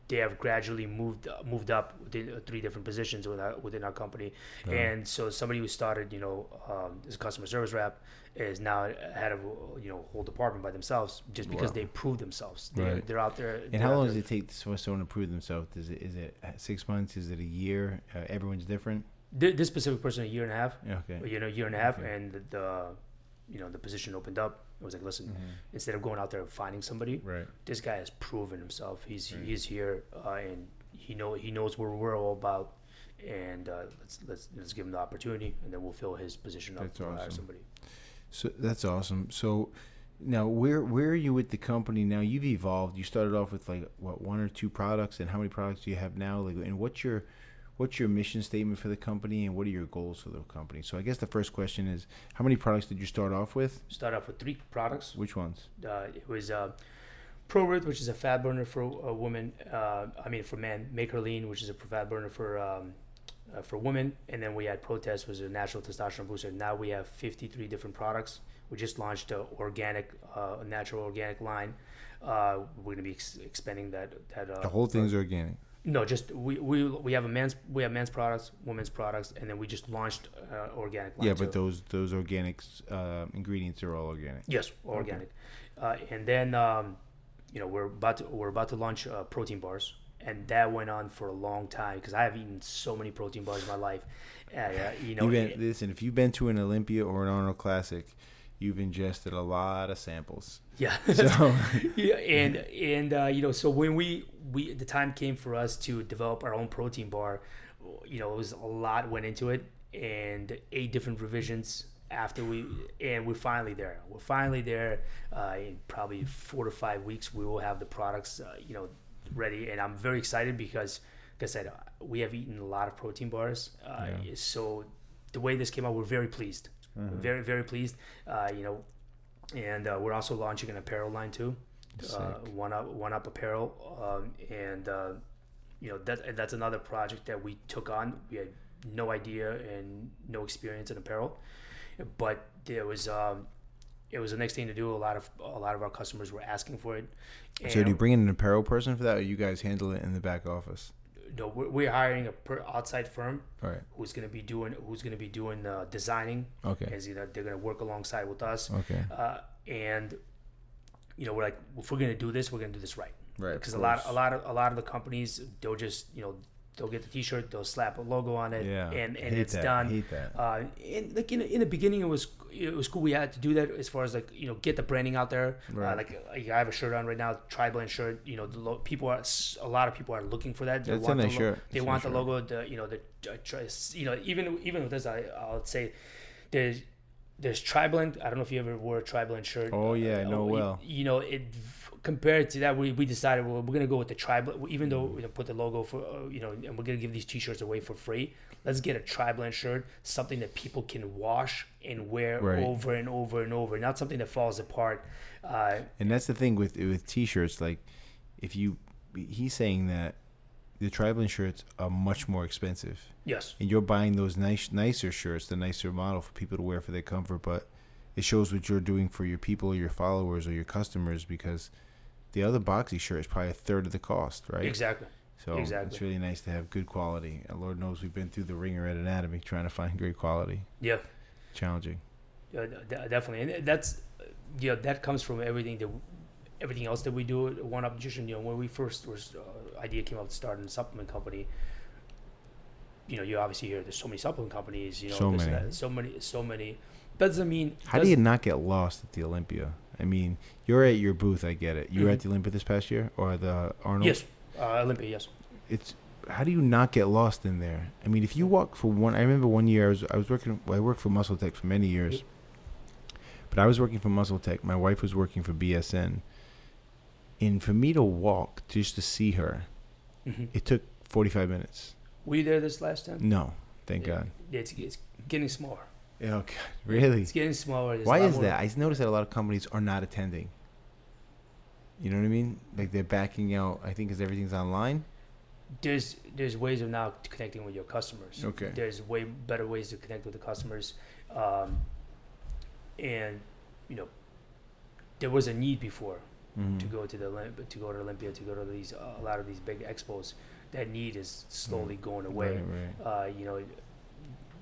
they have gradually moved moved up within uh, three different positions within our, within our company. And so somebody who started, you know, um, as a customer service rep is now head of you know whole department by themselves just because Wow. they proved themselves. They're, Right. they're out there. And how long does it take for someone to prove themselves? Is it is it six months? Is it a year? Uh, everyone's different. This specific person, a year and a half. Yeah, okay. you know, year and a half, Okay. and the, the, you know, the position opened up. It was like, listen, instead of going out there and finding somebody, Mm-hmm. Right. this guy has proven himself. He's he's here, uh, and he know he knows what we're all about. And uh, let's let's let's give him the opportunity, and then we'll fill his position up That's to hire awesome. somebody. So that's awesome. So now where where are you with the company now? You've evolved. You started off with like what one or two products, and how many products do you have now? Like, and what's your what's your mission statement for the company, and what are your goals for the company? So I guess the first question is, how many products did you start off with? Start off with three products. Which ones? Uh, it was uh, ProRith, which is a fat burner for a woman. Uh, I mean, for men. Make Her Lean, which is a fat burner for um, uh, for women. And then we had Protest, which is a natural testosterone booster. Now we have 53 different products. We just launched a organic, uh, natural organic line. Uh, we're gonna be ex- expanding that. That uh, The whole thing's organic. No, just we, we we have a men's we have men's products, women's products, and then we just launched uh, organic. Line Yeah, too. but those those organic uh, ingredients are all organic. Yes, organic. Uh, and then um, you know we're about to we're about to launch uh, protein bars, and that went on for a long time because I have eaten so many protein bars in my life. Uh, you know, been, it- listen, if you've been to an Olympia or an Arnold Classic, you've ingested a lot of samples. yeah. So yeah, and and uh, you know, so when we we the time came for us to develop our own protein bar, you know, it was a lot went into it, and eight different revisions after we and we're finally there. We're finally there. Uh, in probably four to five weeks, we will have the products, uh, you know, ready, and I'm very excited because, like I said, we have eaten a lot of protein bars. Uh, So the way this came out, we're very pleased. Very very pleased. Uh, you know, and uh, we're also launching an apparel line too. Uh, one up, one up apparel, um, and uh, you know that that's another project that we took on. We had no idea and no experience in apparel, but there was um, it was the next thing to do. A lot of a lot of our customers were asking for it. And So do you bring in an apparel person for that, or you guys handle it in the back office? no, we're, we're hiring a per outside firm right. who's going to be doing who's going to be doing uh, designing. Okay. As either they're going to work alongside with us. Okay. Uh, and you know, we're like, if we're going to do this, we're going to do this right. Right, Because a lot, a lot of, a lot of the companies, they'll just, you know, they'll get the T-shirt, they'll slap a logo on it, Yeah. and and Hate it's that. done. Hate that. Uh, and like in, in the beginning, it was it was cool. We had to do that as far as like you know get the branding out there. Right. Uh, like, like I have a shirt on right now, tribal shirt. You know, the lo- people are a lot of people are looking for that. They That's want the lo- shirt. They It's want the logo. The you know the uh, you know even even with this, I I'll say there's there's Triblend. I don't know if you ever wore a Triblend shirt. Oh, yeah, I know you- well. You, know it. Compared to that, we, we decided well, we're gonna go with the Triblend. Even though we put the logo for uh, you know, and we're gonna give these T-shirts away for free. Let's get a Triblend shirt, something that people can wash and wear Right. over and over and over, not something that falls apart. Uh, And that's the thing with with t-shirts. Like, if you, he's saying that the Triblend shirts are much more expensive, yes, and you're buying those nice, nicer shirts, the nicer model for people to wear for their comfort. But it shows what you're doing for your people, or your followers, or your customers, because the other boxy shirt is probably a third of the cost, right? exactly. So it's really nice to have good quality. And Lord knows we've been through the ringer at Anatomy trying to find great quality. Yeah. Challenging. Yeah, definitely, and that's yeah, that comes from everything that everything else that we do One Up Nutrition. You know, when we first was uh, idea came up to start a supplement company. You know, you obviously hear there's so many supplement companies. You know, So this many. that, so many, so many. Doesn't mean How do you doesn't- get lost at the Olympia? I mean, you're at your booth. I get it. You were at the Olympia this past year, or the Arnold. Yes, uh, Olympia. Yes. It's how do you not get lost in there? I mean, if you walk for one, I remember one year I was I was working. Well, I worked for Muscle Tech for many years, but I was working for Muscle Tech. My wife was working for BSN, and for me to walk just to see her, hmm it took 45 minutes. Were you there this last time? No, thank. God. Yeah, it's, it's getting smaller. Yeah, okay. Really? It's getting smaller. There's Why is more- that? I noticed that a lot of companies are not attending. You know what I mean? Like they're backing out. I think because everything's online. there's there's ways of now connecting with your customers. Okay. There's way better ways to connect with the customers, um, and you know, there was a need before Mhm. to go to the Olymp- to go to Olympia to go to these uh, a lot of these big expos. That need is slowly going away. Right, right. Uh, you know,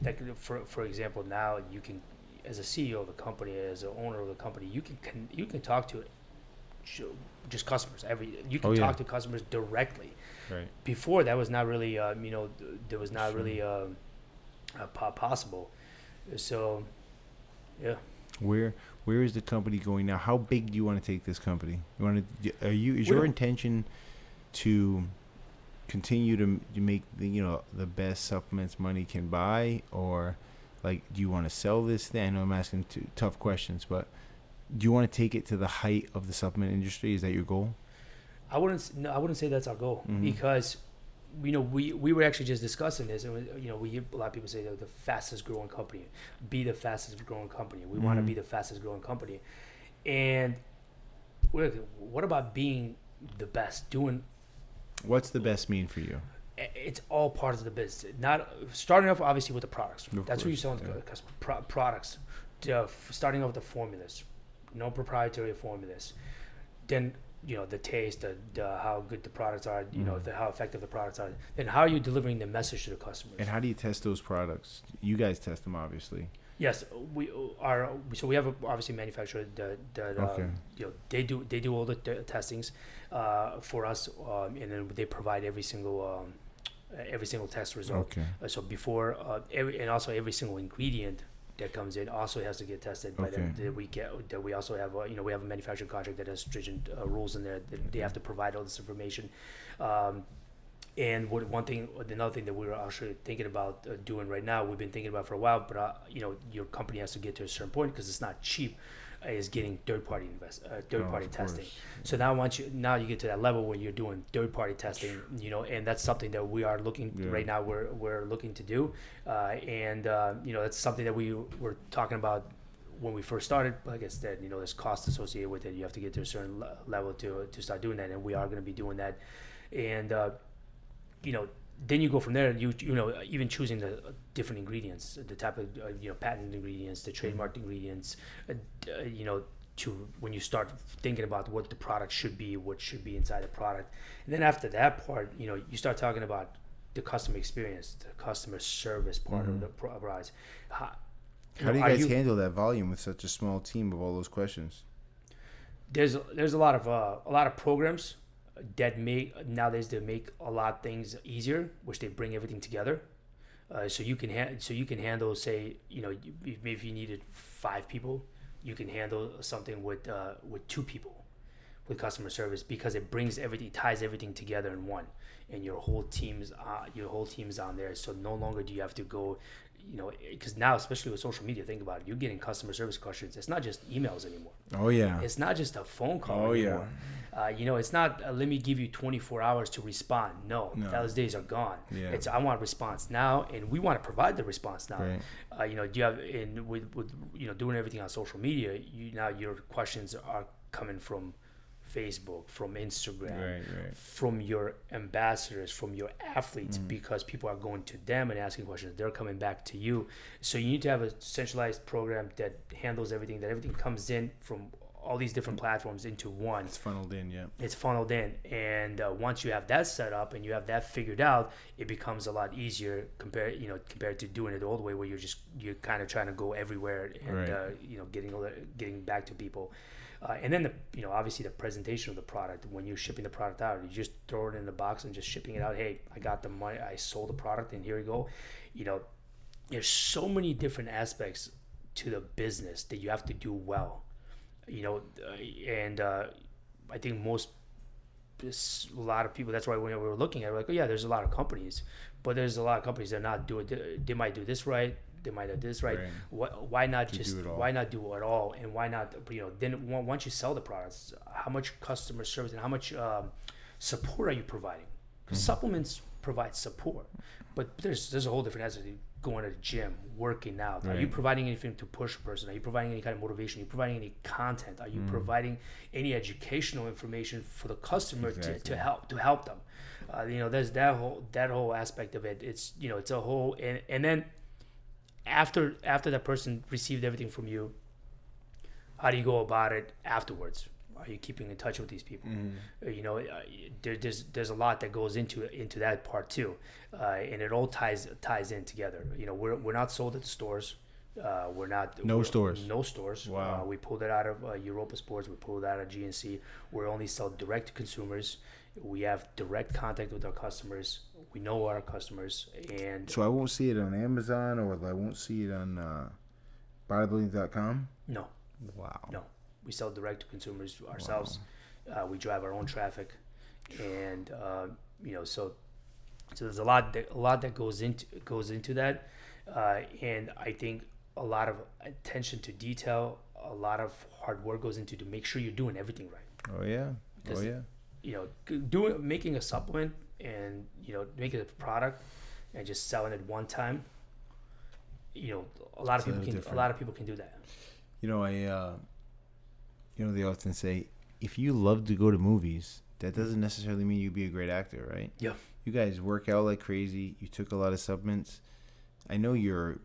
like for for example, now you can, as a CEO of a company, as an owner of a company, you can, con- you can talk to just customers. Every you can Oh, yeah. talk to customers directly. Right. Before that was not really, um, you know, th- there was not Sure. really um, uh, po- possible. So, yeah. Where where is the company going now? How big do you want to take this company? You want to? Are you? Is your intention to continue to to make the you know the best supplements money can buy, or like do you want to sell this thing? I know I'm asking two tough questions, but do you want to take it to the height of the supplement industry? Is that your goal? I wouldn't. No, I wouldn't say that's our goal Mhm. because, you know, we we were actually just discussing this, and we- you know, we hear a lot of people say they're the fastest growing company, be the fastest growing company. We want to mm-hmm. be the fastest growing company, and we're, what about being the best? Doing What's the best mean for you? it's all part of the business. Not starting off obviously with the products. Of That's what you're course, selling to yeah. customers. Pro- products. The f- starting off with the formulas, no proprietary formulas. Then you know the taste, the, the how good the products are. You know Mhm. the, how effective the products are. Then how are you delivering the message to the customers? And how do you test those products? You guys test them, obviously. Yes, we are. So we have a, obviously manufacturer that that Okay. um, you know they do they do all the t- testings uh, for us, um, and then they provide every single um, every single test result. Okay. Uh, so before uh, every and also every single ingredient that comes in also has to get tested by them. Okay. That we get that we also have uh, you know we have a manufacturing contract that has stringent uh, rules in there that they have to provide all this information. Um, and what one thing, another thing that we're actually thinking about uh, doing right now, we've been thinking about for a while, but uh, you know, your company has to get to a certain point because it's not cheap. Is getting third party invest, uh, third Oh, party testing. course. So now once you now you get to that level where you're doing third party testing, you know, and that's something that we are looking Yeah. right now. We're we're looking to do, uh, and uh, you know that's something that we were talking about when we first started. Like I said, you know, there's cost associated with it. You have to get to a certain level to to start doing that, and we are going to be doing that. And uh, you know, then you go from there. You you know, even choosing the uh, different ingredients, the type of uh, you know patent ingredients, the trademarked ingredients, uh, uh, you know. To when you start thinking about what the product should be, what should be inside the product, and then after that part, you know, you start talking about the customer experience, the customer service part of the price. How, How do you guys handle that volume with such a small team of all those questions? there's there's a lot of uh, a lot of programs that make nowadays they make a lot of things easier, which they bring everything together. Uh, so you can ha- so you can handle say you know you- if you needed five people, you can handle something with uh, with two people with customer service because it brings everything ties everything together in one and your whole team's uh, your whole team's on there so no longer do you have to go you know because now especially with social media think about it you're getting customer service questions it's not just emails anymore Oh yeah. it's not just a phone call Oh, yeah. Uh, you know, it's not uh, let me give you 24 hours to respond. No, No. those days are gone. Yeah. It's I want a response now, and we want to provide the response now. Right. Uh, you know, do you have and with with you know doing everything on social media? You now your questions are coming from Facebook, from Instagram, Right, right. from your ambassadors, from your athletes, Mm. because people are going to them and asking questions. They're coming back to you. So you need to have a centralized program that handles everything. That everything comes in from all these different platforms into one It's funneled in, yeah. it's funneled in and uh, once you have that set up and you have that figured out it becomes a lot easier compared you know compared to doing it the old way where you're just you're kind of trying to go everywhere and Right. uh, you know getting all getting back to people uh, and then the you know obviously the presentation of the product when you're shipping the product out you just throw it in the box and just shipping it out hey i got the money i sold the product and here we go. You know there's so many different aspects to the business that you have to do well. You know uh, and uh, i think most this, a lot of people that's why when we were looking at it, we're like oh yeah there's a lot of companies but there's a lot of companies that are not doing they might do this right they might do this right, Right. Why, why not To just do it all. why not do it all? And why not you know then once you sell the products how much customer service and how much um, support are you providing? Mm-hmm. supplements provide support but there's there's a whole different aspect going to the gym working out. Are you providing anything to push a person? Are you providing any kind of motivation? Are you providing any content? Are you Mm. providing any educational information for the customer to, to help to help them? Uh, you know there's that whole that whole aspect of it. It's you know it's a whole and, and then after after that person received everything from you how do you go about it afterwards? Are you keeping in touch with these people? Uh, you know uh, there, there's there's a lot that goes into into that part too uh, and it all ties ties in together. You know we're, we're not sold at the stores. Uh, we're not No we're- stores. no stores. Wow. uh, we pulled it out of uh, Europa Sports. We pulled it out of GNC we're only sell direct to consumers. We have direct contact with our customers we know our customers and So I won't see it on Amazon or I won't see it on uh, bodybuilding.com. no Wow. No, we sell direct to consumers ourselves. Uh, we drive our own traffic, and uh, you know, so so there's a lot that a lot that goes into goes into that, uh, and I think a lot of attention to detail, a lot of hard work goes into to make sure you're doing everything right. Oh yeah. Oh yeah. You know, doing making a supplement and you know making a product and just selling it one time. You know, a lot of a people can different- a lot of people can do that. You know, I uh, you know they often say if you love to go to movies, that doesn't necessarily mean you'd be a great actor, right? Yeah. You guys work out like crazy. You took a lot of supplements. I know you're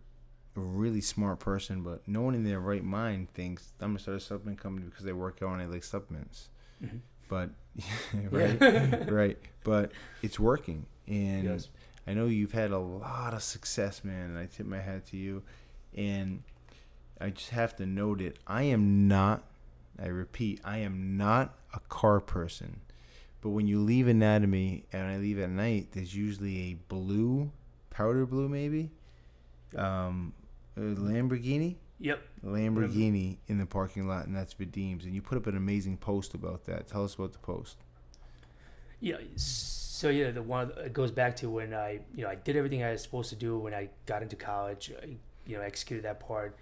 a really smart person, but no one in their right mind thinks I'm gonna start a supplement company because they work out and I like supplements. Mhm. But right, right. But it's working, and Yes. I know you've had a lot of success, man. And I tip my hat to you. And I just have to note it. I am not. I repeat, I am not a car person. But when you leave anatomy and I leave at night, there's usually a blue, powder blue maybe, um, a Lamborghini, Yep. Lamborghini in the parking lot, and that's Vadim's. And you put up an amazing post about that. Tell us about the post. Yeah. So yeah, the one it goes back to when I, you know, I did everything I was supposed to do when I got into college. I, you know, executed that part.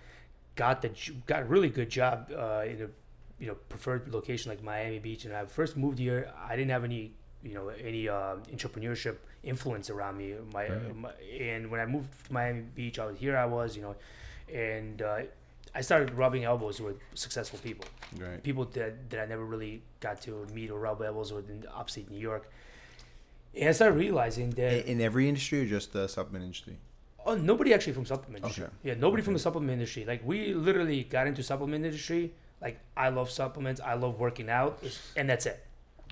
Got the got a really good job uh, in a, you know, preferred location like Miami Beach. And I first moved here. I didn't have any, you know, any uh, entrepreneurship influence around me. My, Right. my and when I moved to Miami Beach, I was here. I was, you know, and uh, I started rubbing elbows with successful people Right. people that, that I never really got to meet or rub elbows with in upstate New York. And I started realizing that In every industry or just the supplement industry? oh, nobody actually from supplement industry. Okay. Yeah, nobody from the supplement industry. Like we literally got into supplement industry. Like I love supplements. I love working out, and that's it.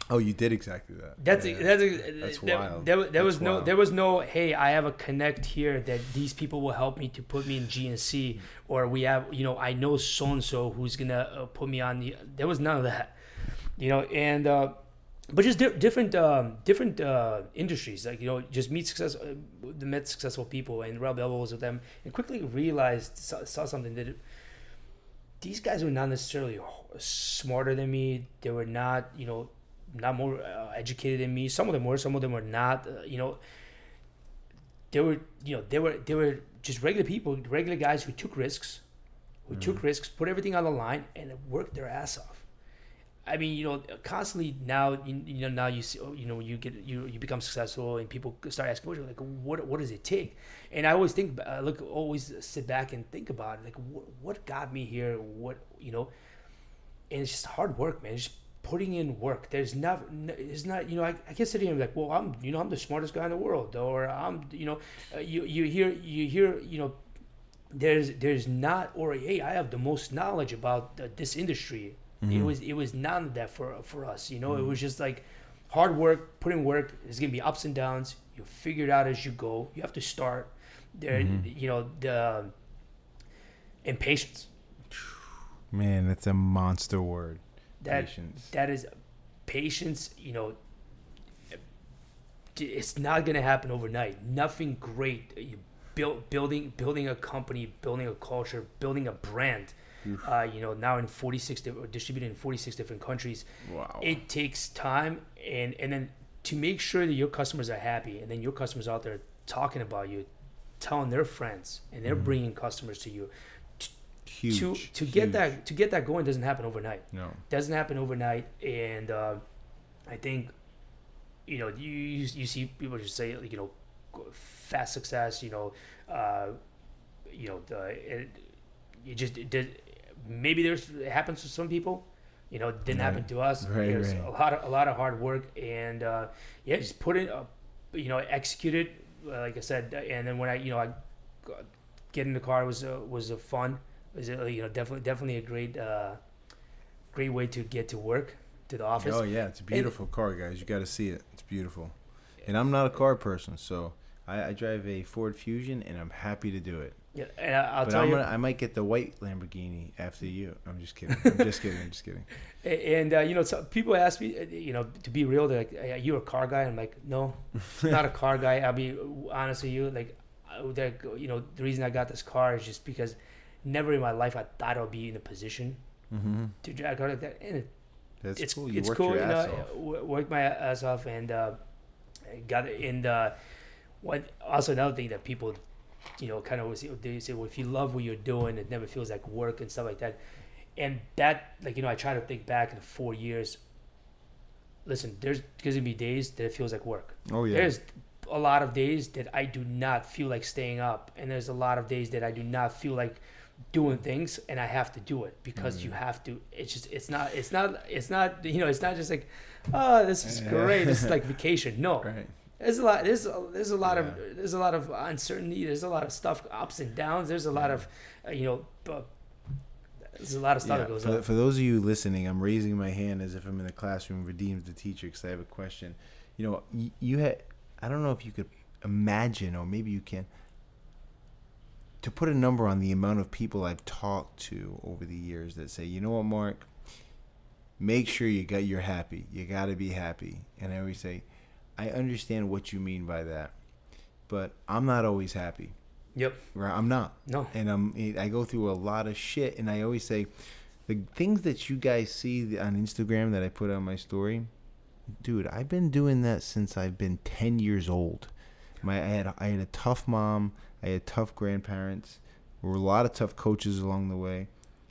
Oh, you did exactly that. That's Yeah. that's That's there, wild. There, there That's was no wild. there was no hey I have a connect here that these people will help me to put me in GNC or we have you know I know so and so who's gonna uh, put me on the there was none of that you know and uh, but just di- different um, different uh, industries like you know just meet success uh, met successful people and rub elbows with them and quickly realized saw, saw something that it, these guys were not necessarily smarter than me they were not you know not more uh, educated than me some of them were some of them were not uh, you know they were you know they were they were just regular people regular guys who took risks who took risks put everything on the line and worked their ass off I mean, you know, constantly now, you, you know, now you see, you know, you get you you become successful, and people start asking, what, like, what what does it take? And I always think, I look, always sit back and think about it, like, what, what got me here? What you know? And it's just hard work, man. It's just putting in work. There's not, it's not, you know, I, I can't sit here and be like, well, I'm, you know, I'm the smartest guy in the world, or I'm, you know, uh, you you hear you hear, you know, there's there's not, or hey, I have the most knowledge about uh, this industry it was it was none of that for for us. You know, it was just like hard work, putting work. There's gonna be ups and downs. You figure it out as you go. You have to start. There, you know the and patience. Man, that's a monster word. That Patience. that is patience. You know, it's not gonna happen overnight. Nothing great. You build building building a company, building a culture, building a brand. Uh, you know, now in 46 di- distributed in 46 different countries. Wow. It takes time, and and then to make sure that your customers are happy, and then your customers out there talking about you, telling their friends, and they're bringing customers to you. Huge. to to get that to get that going doesn't happen overnight No. doesn't happen overnight and uh, i think you know you, you you see people just say like, you know fast success you know uh, you know the, it, you just it did maybe there's it happens to some people you know it didn't happen to us Right, there's right. a lot of a lot of hard work and uh, yeah just put it up you know execute it uh, like i said and then when i you know i get in the car was uh, was a fun was uh, you know definitely definitely a great uh, great way to get to work to the office Oh yeah, it's a beautiful car, guys. You got to see it. It's beautiful. And I'm not a car person, so I, I drive a Ford Fusion, and I'm happy to do it. yeah and I, i'll but tell I'm you gonna, I might get the white Lamborghini after you. I'm just kidding. I'm just kidding. I'm just kidding. And uh, you know, so people ask me, uh, you know, to be real, they're like, "Are you a car guy?" I'm like, "No, not a car guy." I'll be honest with you. Like, like, you know, the reason I got this car is just because never in my life I thought I would be in a position Mm-hmm. to a car like that. And That's it's cool. You it's worked cool, your you know, ass off. worked my ass off and uh, got it. And uh, what also another thing that people, you know, kind of always they say, well, if you love what you're doing, it never feels like work and stuff like that. And that, like you know, I try to think back in four years. Listen, there's gonna be days that it feels like work. Oh yeah. There's a lot of days that I do not feel like staying up, and there's a lot of days that I do not feel like doing things, and I have to do it because you have to. It's just it's not it's not it's not you know it's not just like oh this is Yeah. great this is like vacation. No, right. there's a lot there's a, there's a lot Yeah. of there's a lot of uncertainty. There's a lot of stuff ups and downs. There's a lot of uh, you know. Uh, there's a lot of stuff Yeah, that goes for, on. for those of you listening, I'm raising my hand as if I'm in the classroom. Vadim's the teacher because I have a question. You know, you, you had. I don't know if you could imagine, or maybe you can. To put a number on the amount of people I've talked to over the years that say, you know what, Mark, make sure you got you're happy. You got to be happy. And I always say, I understand what you mean by that, but I'm not always happy. Yep. Right? I'm not No. and I'm I go through a lot of shit, and I always say, the things that you guys see on Instagram that I put on my story, dude, I've been doing that since I've been ten years old. My I had I had a tough mom, I had tough grandparents, there were a lot of tough coaches along the way,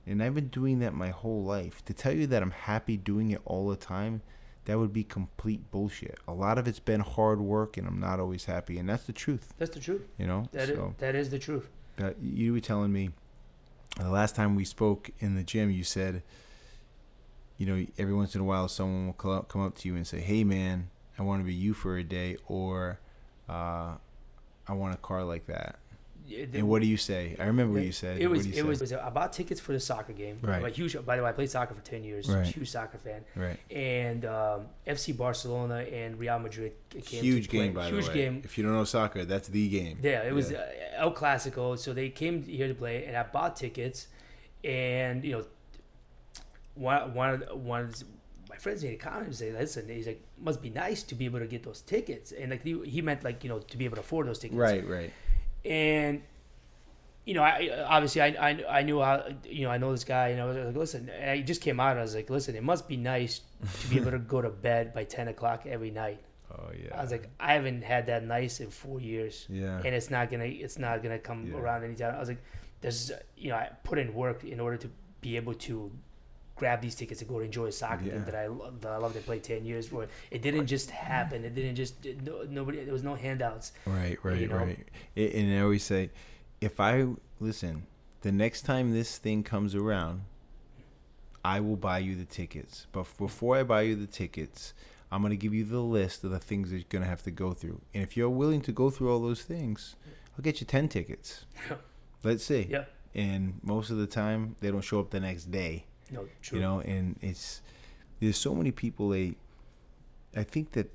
and I've been doing that my whole life. To tell you that I'm happy doing it all the time, that would be complete bullshit. A lot of it's been hard work, and I'm not always happy, and that's the truth. That's the truth. You know, That is, so. that is the truth. Uh, you were telling me the last time we spoke in the gym, you said, you know, every once in a while someone will come up, come up to you and say, "Hey, man, I want to be you for a day," or uh, "I want a car like that." It- And what do you say? I remember what you said. It was it was, it was I bought tickets for the soccer game. Right. A huge. By the way, I played soccer for ten years. Right. Huge soccer fan. right. And um, FC Barcelona and Real Madrid came Huge to play. game, by huge the way. game. If you don't know soccer, that's the game. Yeah, it was Yeah. uh, El Clasico. So they came here to play, and I bought tickets. And you know, one one of the- one of the- my friends made a comment and say, listen, he's like, must be nice to be able to get those tickets, and like he, he meant like you know to be able to afford those tickets, Right, right. And you know, I obviously I, I, I knew how you know I know this guy, and I was like, listen, I just came out, and I was like, listen, it must be nice to be able to go to bed by ten o'clock every night. Oh yeah. I was like, I haven't had that nice in four years, Yeah. and it's not gonna it's not gonna come Yeah. around anytime. I was like, there's you know I put in work in order to be able to grab these tickets to go to enjoy a soccer Yeah. game that I lo- that I love to play ten years for. It didn't just happen. It didn't just no, nobody. There was no handouts. Right, right, you know? right. And I always say, if I listen, the next time this thing comes around, I will buy you the tickets. But before I buy you the tickets, I'm gonna give you the list of the things that you're gonna have to go through. And if you're willing to go through all those things, I'll get you ten tickets. Let's see. Yeah. And most of the time, they don't show up the next day No, true. you know and it's there's so many people they i think that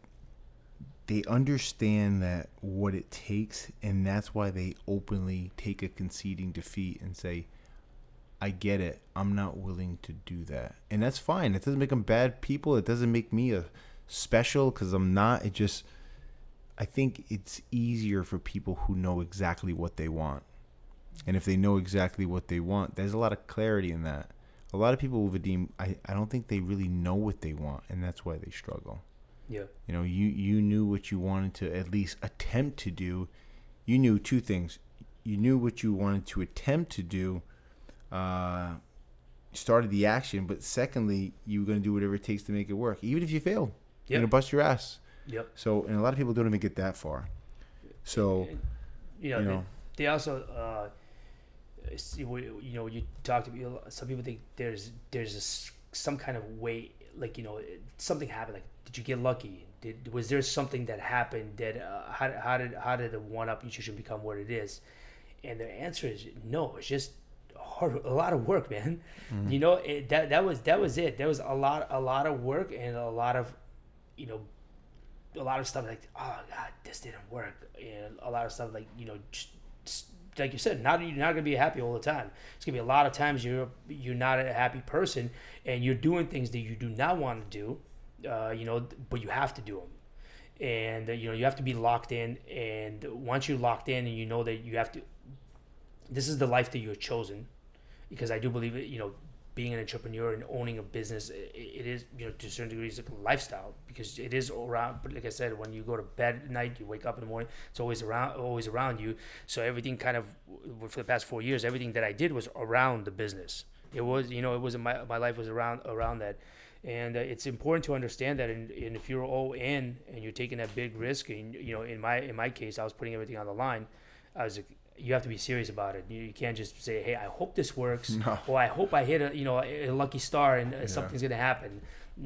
they understand that what it takes and that's why they openly take a conceding defeat and say i get it. I'm not willing to do that. And that's fine. It doesn't make them bad people. It doesn't make me a special because i'm not. It just i think it's easier for people who know exactly what they want. And if they know exactly what they want there's a lot of clarity in that a lot of people with Vadim, I, I don't think they really know what they want, and that's why they struggle. Yeah. You know, you you knew what you wanted to at least attempt to do. You knew two things. You knew what you wanted to attempt to do. Uh, started the action, but secondly, you were going to do whatever it takes to make it work, even if you failed. You're going to bust your ass. Yep. So, and a lot of people don't even get that far. So, you know, you they, know. they also uh, Uh, you know you talk to people some people think there's there's a some kind of way like you know uh, something happened like did you get lucky? Did was there something that happened that uh, how, how did how did the one up nutrition become what it is? And the answer is no it's just hard a lot of work man. Mm-hmm. You know it, that that was that was it. There was a lot a lot of work and a lot of you know a lot of stuff like oh god this didn't work. And a lot of stuff like you know just, just like you said not you're not gonna be happy all the time it's gonna be a lot of times you're you're not a happy person and you're doing things that you do not want to do uh, you know but you have to do them and uh, you know you have to be locked in and once you're locked in and you know that you have to this is the life that you've chosen because I do believe it. You know, being an entrepreneur and owning a business, i it is you know to a certain degree it's a lifestyle because it is around. But like I said, when you go to bed at night, you wake up in the morning, it's always around, always around you. So everything kind of for the past four years, everything that I did was around the business. It was you know it was my my life was around around that. And uh, it's important to understand that, and, and if you're all in and you're taking that big risk, and you know, in my in my case, I was putting everything on the line. I was you have to be serious about it. You, you can't just say, "Hey, I hope this works," No. or "I hope I hit a you know a, lucky star and uh, something's gonna happen."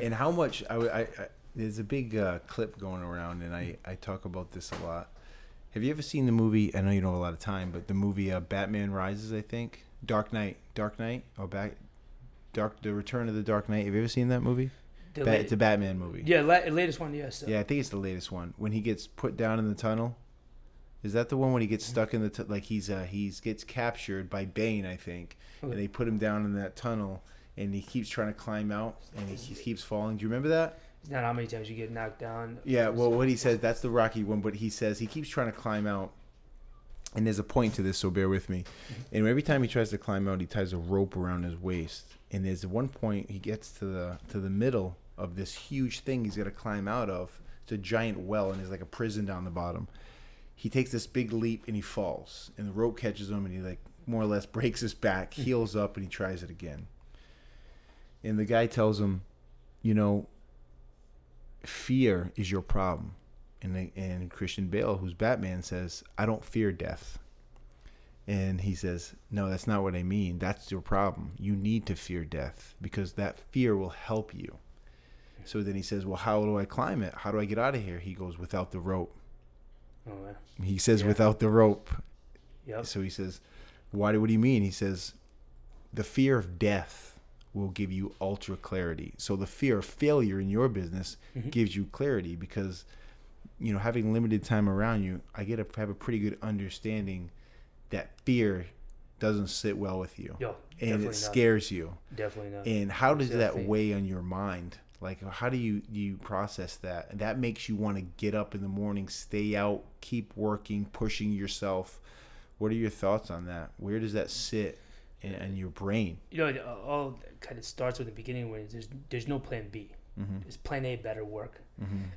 And how much I, I, I there's a big uh, clip going around and I, I talk about this a lot. Have you ever seen the movie i know you don't have a lot of time but the movie uh, batman rises i think? Dark knight dark knight? Or back dark the return of the dark knight? Have you ever seen that movie? The Ba- it's a batman movie. Yeah, la- latest one, yes. yeah i think it's the latest one. When he gets put down in the tunnel is that the one when he gets stuck in the t- like he's uh he's gets captured by bane i think and they put him down in that tunnel and he keeps trying to climb out and he, he keeps falling do you remember that It's not how many times you get knocked down. Yeah, well, what he says, that's the Rocky one, but he says he keeps trying to climb out. And there's a point to this, so bear with me. And every time he tries to climb out, he ties a rope around his waist. And there's one point he gets to the to the middle of this huge thing he's got to climb out of. It's a giant well, and there's like a prison down the bottom. He takes this big leap and he falls, and the rope catches him, and he like more or less breaks his back, heals up, and he tries it again. And the guy tells him, you know, fear is your problem. And and Christian Bale, who's Batman, says, "I don't fear death." And he says, "No, that's not what I mean. That's your problem. You need to fear death because that fear will help you." So then he says, "Well, how do I climb it? How do I get out of here?" He goes, "Without the rope." Oh, yeah. He says, Yeah. "Without the rope." Yep. So he says, "Why? do What do you mean?" He says, "The fear of death will give you ultra clarity. So the fear of failure in your business Mhm. gives you clarity because, you know, having limited time around you, I get to have a pretty good understanding that fear doesn't sit well with you, Yo, and it not. scares you. definitely not. And how does that weigh on your mind? Like, how do you you process that? And that makes you want to get up in the morning, stay out, keep working, pushing yourself. What are your thoughts on that? Where does that sit in, in your brain? you know, it all kind of starts with the beginning when there's there's no plan B. Mm-hmm. Is plan A better work?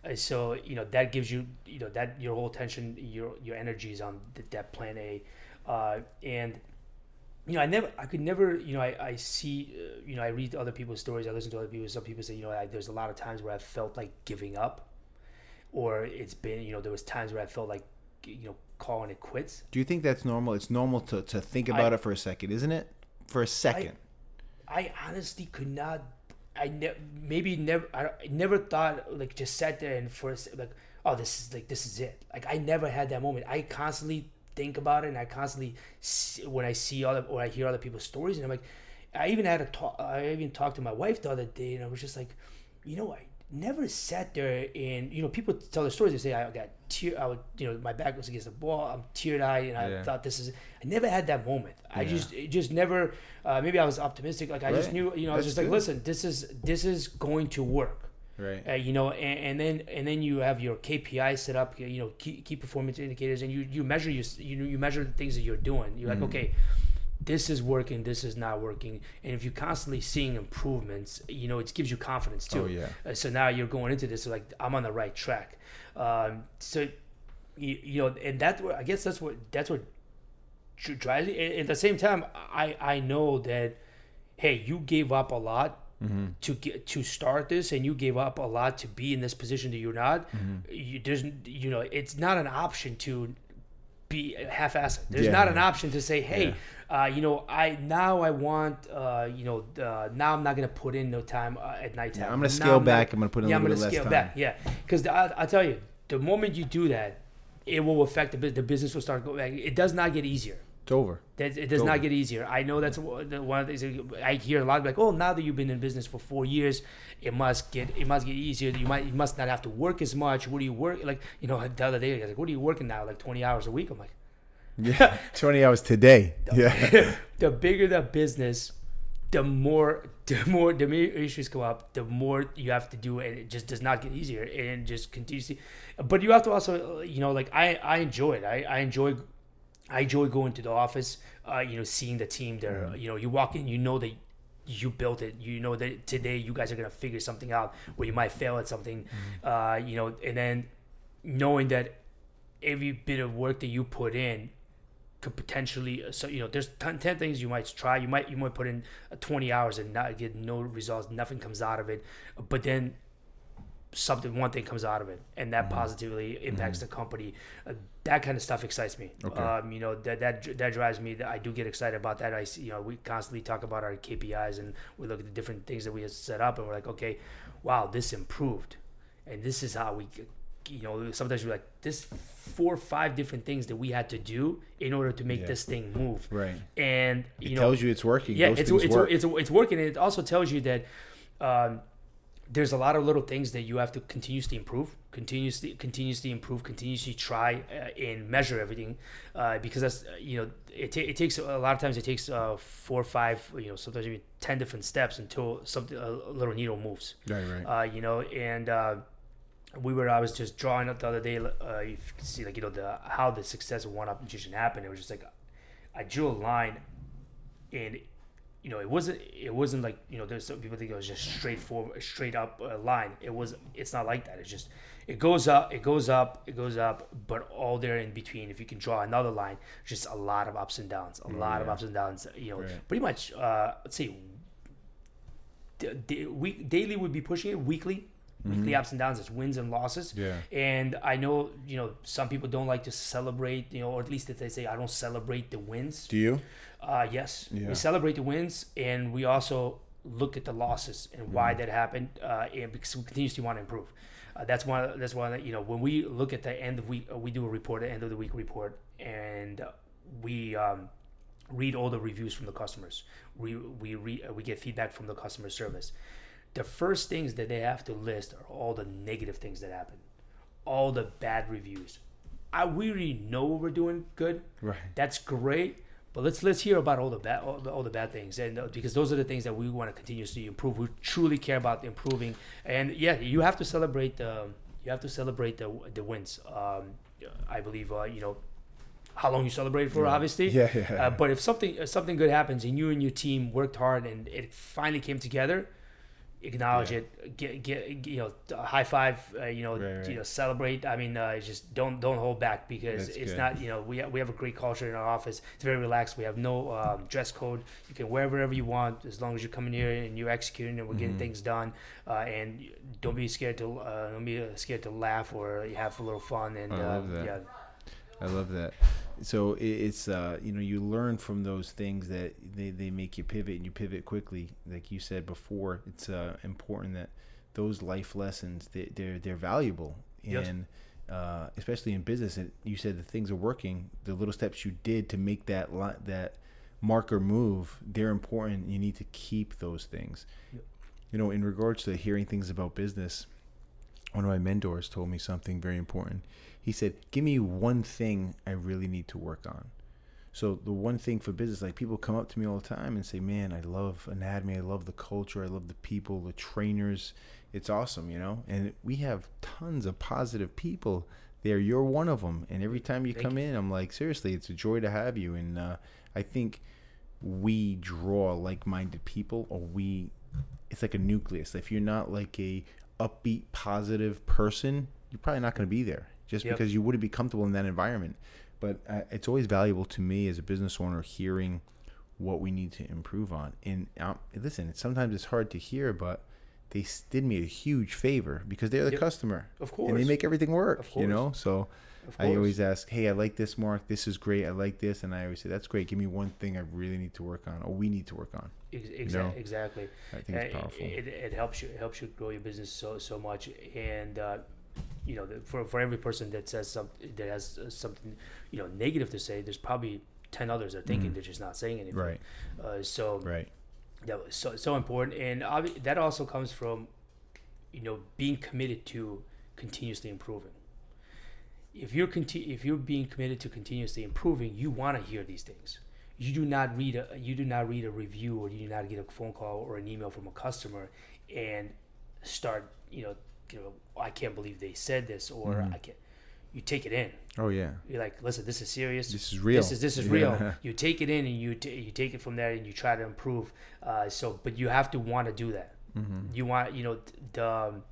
Uh, so you know that gives you you know that your whole attention, your your energy is on th- that plan A, uh, and you know I never I could never you know I I see uh, you know I read other people's stories. I listen to other people. Some people say you know I, there's a lot of times where I felt like giving up, or it's been you know there was times where I felt like you know calling it quits. Do you think that's normal? It's normal to, to think about it for a second, isn't it? For a second. I honestly could not. I ne- maybe never. I I never thought like just sat there and for a like oh this is like this is it. Like I never had that moment. I constantly think about it and I constantly see, when I see other or I hear other people's stories and I'm like I even had a talk. I even talked to my wife the other day and I was just like, you know I never sat there and you know people tell their stories. They say I got tear. I would you know my back was against the wall. I'm teared eyed and I Yeah. thought this is. I never had that moment. I Yeah. just it just never. Uh, maybe I was optimistic. Like I just knew, you know, I was That's just like, listen, this is this is going to work. Right. Uh, you know, and, and then and then you have your KPI set up. You know, key, key performance indicators, and you you measure your you you measure the things that you're doing. You're Mm-hmm. like, okay, this is working, this is not working, and if you're constantly seeing improvements, you know, it gives you confidence too. Oh, yeah. Uh, so now you're going into this like I'm on the right track. Um, so you, you know, and that's what I guess that's what that's what dr- drives me. And at the same time, I I know that hey, you gave up a lot to get to start this, and you gave up a lot to be in this position that you're not. You there's you know it's not an option to be half-assed. There's Yeah. not an option to say, hey, uh, you know, I now I want, uh, you know, uh, now I'm not gonna put in no time uh, at nighttime. Yeah, I'm gonna scale not- back, I'm gonna put in a little I'm gonna less scale time. back. Yeah, because I I tell you, the moment you do that, it will affect the business. The business will start going back. It does not get easier. It's over. That it does Totally. not get easier. I know that's one of the things I hear a lot. Like, oh, now that you've been in business for four years, it must get it must get easier. You might you must not have to work as much. What do you work like? You know, the other day, I was like, what are you working now? Like twenty hours a week. I'm like, Yeah. 20 hours today. Yeah. the bigger the business, the more the more the more issues come up, the more you have to do, and it just does not get easier, and just continuously. But you have to also, you know, like I I enjoy it. I I enjoy. I enjoy going to the office, uh, you know, seeing the team there. You know, you walk in, you know that you built it. You know that today you guys are gonna figure something out, where you might fail at something, uh, you know, and then knowing that every bit of work that you put in could potentially so you know there's 10, 10 things you might try. You might you might put in uh, 20 hours and not get no results. Nothing comes out of it. But then something one thing comes out of it and that positively impacts the company uh, that kind of stuff excites me Okay. um, you know that that that drives me i do get excited about that i see you know we constantly talk about our kpis and we look at the different things that we have set up and we're like okay wow this improved and this is how we you know sometimes we're like this four or five different things that we had to do in order to make Yeah. this thing move Right. and It you know tells you it's working. yeah Those it's it's, work. it's it's working and it also tells you that um, there's a lot of little things that you have to continuously improve continuously continuously improve continuously try uh, and measure everything uh, because that's uh, you know it, ta- it takes a lot of times it takes uh, four or five you know sometimes even 10 different steps until something a, little needle moves right, right. uh, you know, and uh, we were. I was just drawing up the other day. Uh, you can see, like you know, the how the success of One Up Nutrition happened. It was just like I drew a line, and you know, it wasn't. It wasn't like you know. There's some people think it was just straight straightforward, straight up uh, line. It was. It's not like that. It's just. It goes up. It goes up. It goes up. But all there in between, if you can draw another line, just a lot of ups and downs. A lot of ups and downs. You know, Right. pretty much. Uh, let's say d- d- week daily would be pushing it weekly weekly ups and downs it's wins and losses Yeah. and i know you know some people don't like to celebrate you know or at least if they say i don't celebrate the wins Do you? uh yes Yeah. we celebrate the wins and we also look at the losses and Mm-hmm. why that happened uh and because we continuously want to improve uh, that's one that's one that you know when we look at the end of week uh, we do a report at end of the week report and uh, we um read all the reviews from the customers. We we re, uh, we get feedback from the customer service. The first things that they have to list are all the negative things that happen, all the bad reviews. I we already know we're doing good. Right. That's great, But let's let's hear about all the bad all the, all the bad things, and uh, because those are the things that we want to continuously improve. We truly care about improving, and yeah, you have to celebrate the you have to celebrate the the wins. Um, I believe uh, you know how long you celebrate for, obviously. Yeah, yeah. Uh, but if something if something good happens and you and your team worked hard and it finally came together, acknowledge Yeah. it, get get you know high five, uh, you know Right, right. you know celebrate. I mean, uh, just don't don't hold back because That's it's good. not you know we we have a great culture in our office. It's very relaxed. We have no um, dress code. You can wear whatever you want as long as you're coming here and you're executing and we're getting Mm-hmm. things done. Uh, and don't be scared to uh, don't be scared to laugh or have a little fun and I uh, love that. yeah. I love that. So it's uh, you know you learn from those things that they, they make you pivot and you pivot quickly. Like you said before, it's uh, important that those life lessons they, they're they're valuable Yes. and uh, especially in business. And you said the things are working. The little steps you did to make that li- that marker move, they're important. You need to keep those things. Yep. You know, in regards to hearing things about business, one of my mentors told me something very important. He said, "Give me one thing I really need to work on." So the one thing for business, like people come up to me all the time and say, "Man, I love anatomy. I love the culture. I love the people, the trainers. It's awesome, you know." And we have tons of positive people there. You're one of them. And every time you Thank come in, I'm like, seriously, it's a joy to have you. And uh, I think we draw like-minded people, or we. It's like a nucleus. If you're not like a upbeat, positive person, you're probably not going to be there just Yep. because you wouldn't be comfortable in that environment. But uh, it's always valuable to me as a business owner hearing what we need to improve on. And um, listen, sometimes it's hard to hear, but they did me a huge favor because they're the Yep. customer, Of course. and they make everything work. Of You know, so I always ask, "Hey, I like this, Mark. This is great. I like this," and I always say, "That's great. Give me one thing I really need to work on, or we need to work on." Ex- know? exactly. I think it's Uh, powerful. It, it helps you it helps you grow your business so so much, and uh, you know for for every person that says something that has uh, something you know negative to say, there's probably ten others that are thinking they're just not saying anything. Right. Uh, so Right. that was so so important, and obvi- that also comes from you know being committed to continuously improving. If you're conti- if you're being committed to continuously improving, you want to hear these things. You do not read a you do not read a review or you do not get a phone call or an email from a customer and start you know you know I can't believe they said this or Mm-hmm. I can't. You take it in. Oh yeah. You're like, listen, this is serious. This is real. This is this is Yeah. real. You take it in and you t- you take it from there and you try to improve. Uh, so, but you have to want to do that. Mm-hmm. You want you know the um,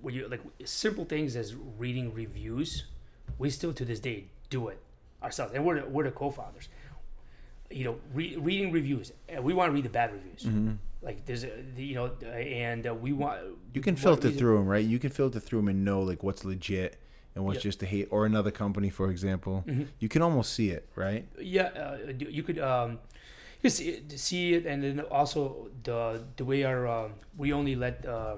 when you like simple things as reading reviews. We still to this day do it ourselves, and we're the, we're the co-founders. You know, re- reading reviews. And we want to read the bad reviews. Like there's a, you know, and uh, we want. You can filter read- through them, right? You can filter through them and know like what's legit and what's Yep. just a hate, or another company, for example. Mm-hmm. You can almost see it, right? yeah uh, you you could um you could see it, see it and then also the the way our um, we only let uh,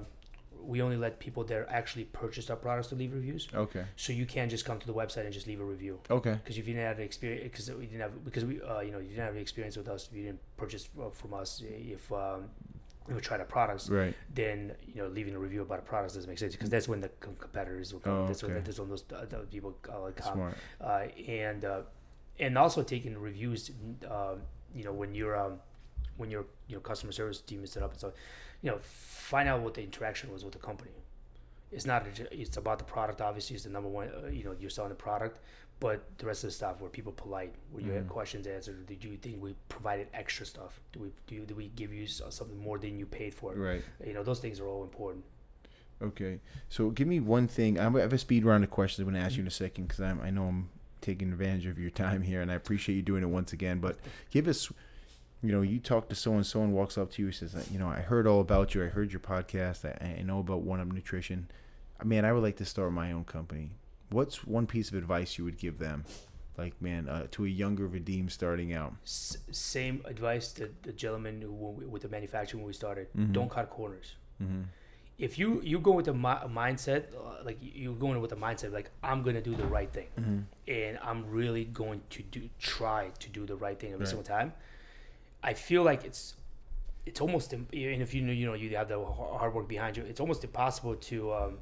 we only let people that actually purchased our products to leave reviews Okay. so you can't just come to the website and just leave a review Okay. because if you didn't have the experience because we didn't have because we uh, you know you didn't have the experience with us if you didn't purchase uh, from us if um we tried our products Right. then you know leaving a review about a product doesn't make sense because that's when the com- competitors will come Oh, that's when okay. that's when those uh, people uh, come Smart. uh, and uh, and also taking reviews. Um, you know, when you're um, when your you know customer service team is set up and so, you know, find out what the interaction was with the company. It's not. It's about the product. Obviously, it's the number one. Uh, you know, you're selling the product, but the rest of the stuff were people polite. Were you had questions answered? Did you think we provided extra stuff? Do we do? Do we give you something more than you paid for? Right. You know, those things are all important. Okay. So give me one thing. I'm- I have a speed round of questions I'm going to ask you in a second because I know I'm taking advantage of your time here, and I appreciate you doing it once again. But give us, you know, you talk to so and so someone walks up to you and says, you know, I heard all about you. I heard your podcast. I, I know about One Up Nutrition. I mean, I would like to start my own company. What's one piece of advice you would give them? Like, man, uh, to a younger Vadim starting out. S- same advice that the gentleman who we, with the manufacturing when we started. Mm-hmm. Don't cut corners. hmm if you you go with a, mi- mindset uh, like you- you're going with a mindset like I'm gonna do the right thing, Mm-hmm. and I'm really going to do try to do the right thing every Right. single time. I feel like it's it's almost and if you know you know you have the hard work behind you, it's almost impossible to um,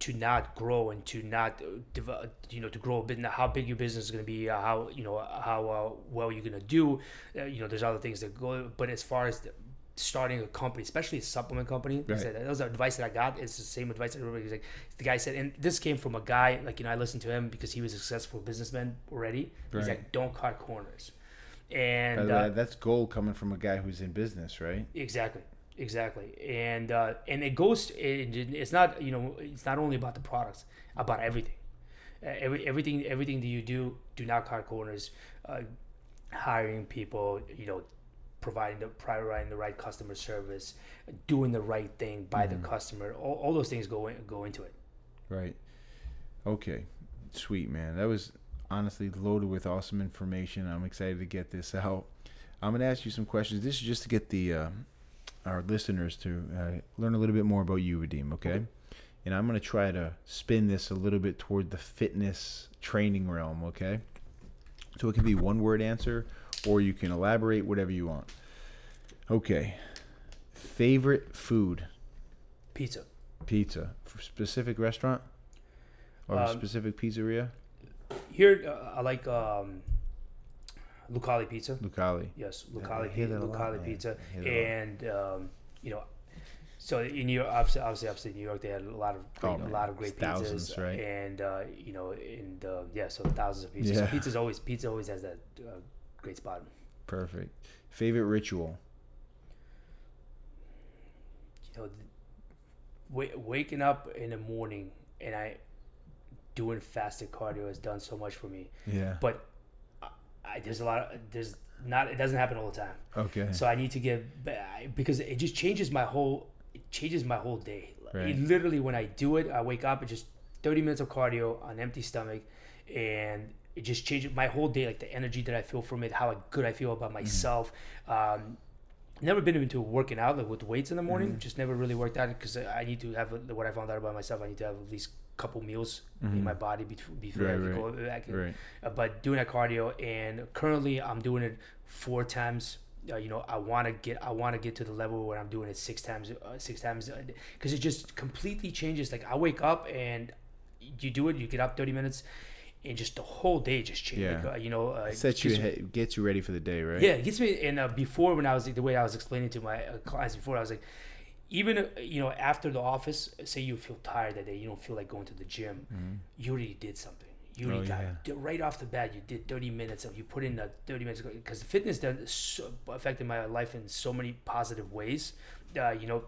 to not grow and to not uh, develop, you know, to grow a bit, how big your business is going to be, uh, how you know how uh, well you're going to do. Uh, you know, there's other things that go. But as far as the, starting a company, especially a supplement company, Right. said that was the advice that I got. It's the same advice that everybody's like. The guy said, and this came from a guy like you know I listened to him because he was a successful businessman already. He's like, don't cut corners. And uh, that's gold coming from a guy who's in business, right? Exactly, exactly, and uh, and it goes. It, it's not you know it's not only about the products, about everything. Uh, every everything everything that you do, do not cut corners. Uh, hiring people, you know, providing the providing the right customer service, doing the right thing by the customer. All, all those things go in, go into it. Right. Okay. Sweet, man. That was honestly loaded with awesome information. I'm excited to get this out. I'm going to ask you some questions. This is just to get the uh, our listeners to uh, learn a little bit more about you, Vadim, okay? And I'm going to try to spin this a little bit toward the fitness training realm, okay? So it can be one word answer or you can elaborate whatever you want. Okay. Favorite food? Pizza. Pizza. For specific restaurant? Or Um, specific pizzeria? Here, uh, I like um, Lucali Pizza. Lucali. Yes, Yeah, Lucali, hear pi- that a lot, Lucali pizza, I hear that a lot. and um, you know, so in New York, obviously, obviously, upstate New York, they had a lot of great, Oh, a lot of great it's thousands, pizzas, right? And uh, you know, and uh, yeah, so thousands of pizzas. Yeah. So pizza's always pizza always has that uh, great spot. Perfect. Favorite ritual? You know, w- waking up in the morning and I doing fasted cardio has done so much for me. Yeah. But I, I, there's a lot. Of, there's not. It doesn't happen all the time. Okay. So I need to get because it just changes my whole it changes my whole day. Right. It literally when I do it, I wake up and just 30 minutes of cardio on empty stomach and it just changes my whole day like the energy that I feel from it, how good I feel about Mm-hmm. myself. Um never been into working out like with weights in the morning, Mm-hmm. just never really worked out because I need to have what I found out about myself, I need to have at least couple meals in my body before, before I Mm-hmm. Right, can right. go back Right. uh, but doing that cardio and currently i'm doing it four times uh, you know i want to get i want to get to the level where i'm doing it six times uh, six times because it just completely changes like i wake up and you do it you get up 30 minutes and just the whole day just changes Yeah. like, uh, you know uh, Sets you ahead, gets you ready for the day, right? yeah, it gets me. And uh, before, when I was the way I was explaining to my uh, clients before, I was like, even uh, you know, after the office, say you feel tired that day, you don't feel like going to the gym, you already did something. You already Mm-hmm. Oh, got yeah. right off the bat. You did thirty minutes of you put in the thirty minutes because the fitness does so, affected my life in so many positive ways. Uh, you know,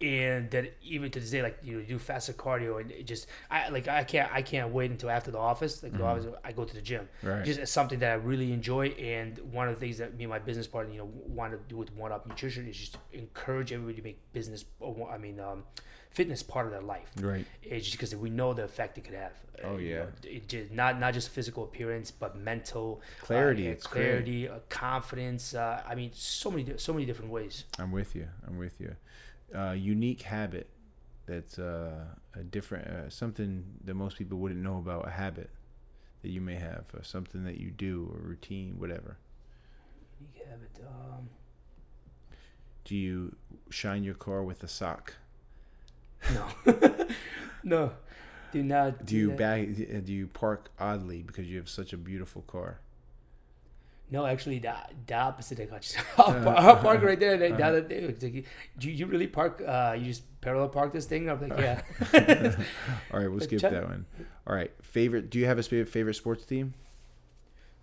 and that even to this day, like you know, you do fasted cardio and it just I like I can't I can't wait until after the office. Like the office, I go to the gym. Mm-hmm. Right. Just it's something that I really enjoy, and one of the things that me and my business partner, you know, want to do with One Up Nutrition is just encourage everybody to make business. I mean, um, fitness part of their life. Right. It's just because we know the effect it could have. Oh, Uh, you yeah. know, it just, not not just physical appearance, but mental Clarity, uh, it's clarity, uh, confidence. Uh, I mean, so many so many different ways. I'm with you. I'm with you. Uh, unique habit that's uh, a different, uh, something that most people wouldn't know about, a habit that you may have, or something that you do, or routine, whatever. You have it. Um, Do you shine your car with a sock? no, no, do not. Do you that. back? Do you park oddly because you have such a beautiful car? No, actually, the, the opposite. I got you. I'll, I'll park right there. The, the other day, like, do you really park? Uh, you just parallel park this thing? I'm like, yeah. All right, we'll skip check- that one. All right, favorite. Do you have a favorite favorite sports team?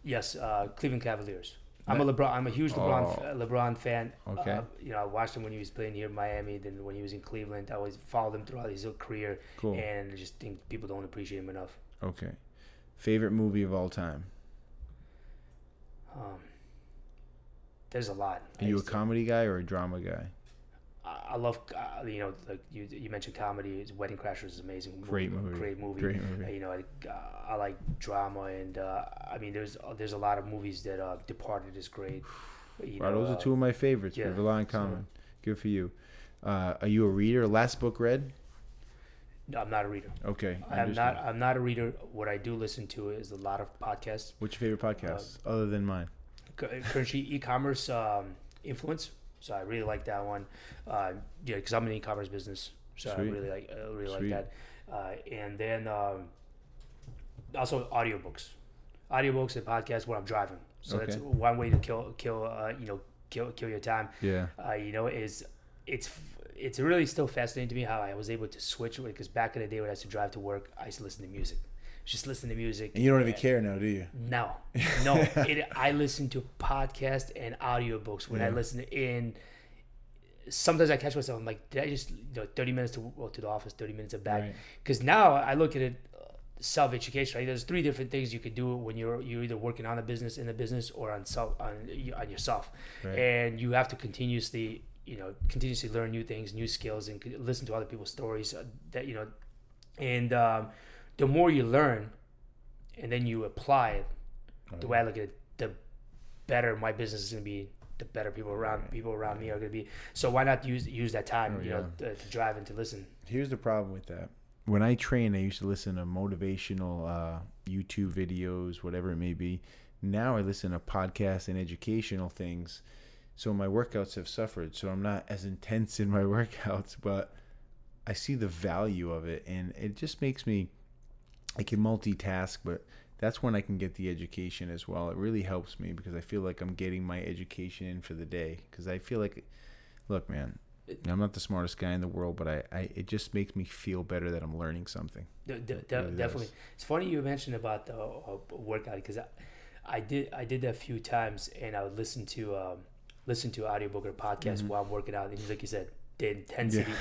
yes, uh, Cleveland Cavaliers. I'm a LeBron. I'm a huge LeBron Oh. LeBron fan. Okay. Uh, you know, I watched him when he was playing here in Miami. Then when he was in Cleveland, I always followed him throughout his whole career. Cool. And I just think people don't appreciate him enough. Okay. Favorite movie of all time? Um, there's a lot. Are I you a used to- comedy guy or a drama guy? I I love, uh, you know, like you, you mentioned comedy. Wedding Crashers is amazing. Great movie. Great movie. Great movie. Uh, you know, I, uh, I like drama, and uh, I mean, there's there's a lot of movies that uh, Departed is great. You Wow, know, those uh, are two of my favorites. yeah, we have a lot in so- common. Good for you. Uh, are you a reader? Last book read? No, I'm not a reader. Okay. I am not. I'm not a reader. What I do listen to is a lot of podcasts. What's your favorite podcast Uh, other than mine? Cu- Currently, e-commerce um, influence. So I really like that one. Uh, yeah, because I'm in the e-commerce business, so Sweet. I really like. I really Sweet. like that. uh, and then um, also audiobooks, audiobooks and podcasts when I'm driving. So that's one way to kill kill uh, you know kill kill your time. Yeah. Uh, you know is it's it's really still fascinating to me how I was able to switch because back in the day when I used to drive to work, I used to listen to music. Just listen to music. And you don't even care now, do you? No, no. it, I listen to podcasts and audiobooks when I Yeah. listen in. Sometimes I catch myself. I'm like, did I just you know, 30 minutes to well, to the office, 30 minutes of back? Right. Because now I look at it self education. Right? There's three different things you could do when you're you're either working on a business in the business or on self on, on yourself, Right. and you have to continuously you know continuously learn new things, new skills, and listen to other people's stories. uh, That you know, and um, the more you learn, and then you apply it the way I look at it, the better my business is gonna be. The better people around people around me are gonna be. So why not use use that time, Oh, you know, to, to drive and to listen. Here's the problem with that. When I train, I used to listen to motivational uh, YouTube videos, whatever it may be. Now I listen to podcasts and educational things. So my workouts have suffered. So I'm not as intense in my workouts, but I see the value of it. And it just makes me, I can multitask, but that's when I can get the education as well. It really helps me because I feel like I'm getting my education in for the day. Because I feel like, look, man, I'm not the smartest guy in the world, but I, I it just makes me feel better that I'm learning something. De- de- de- really does. definitely. It's funny you mentioned about the uh, workout because I, I did I did that a few times and I would listen to um, listen to audiobook or podcast while I'm working out and like you said the intensity. Mm-hmm. Yeah.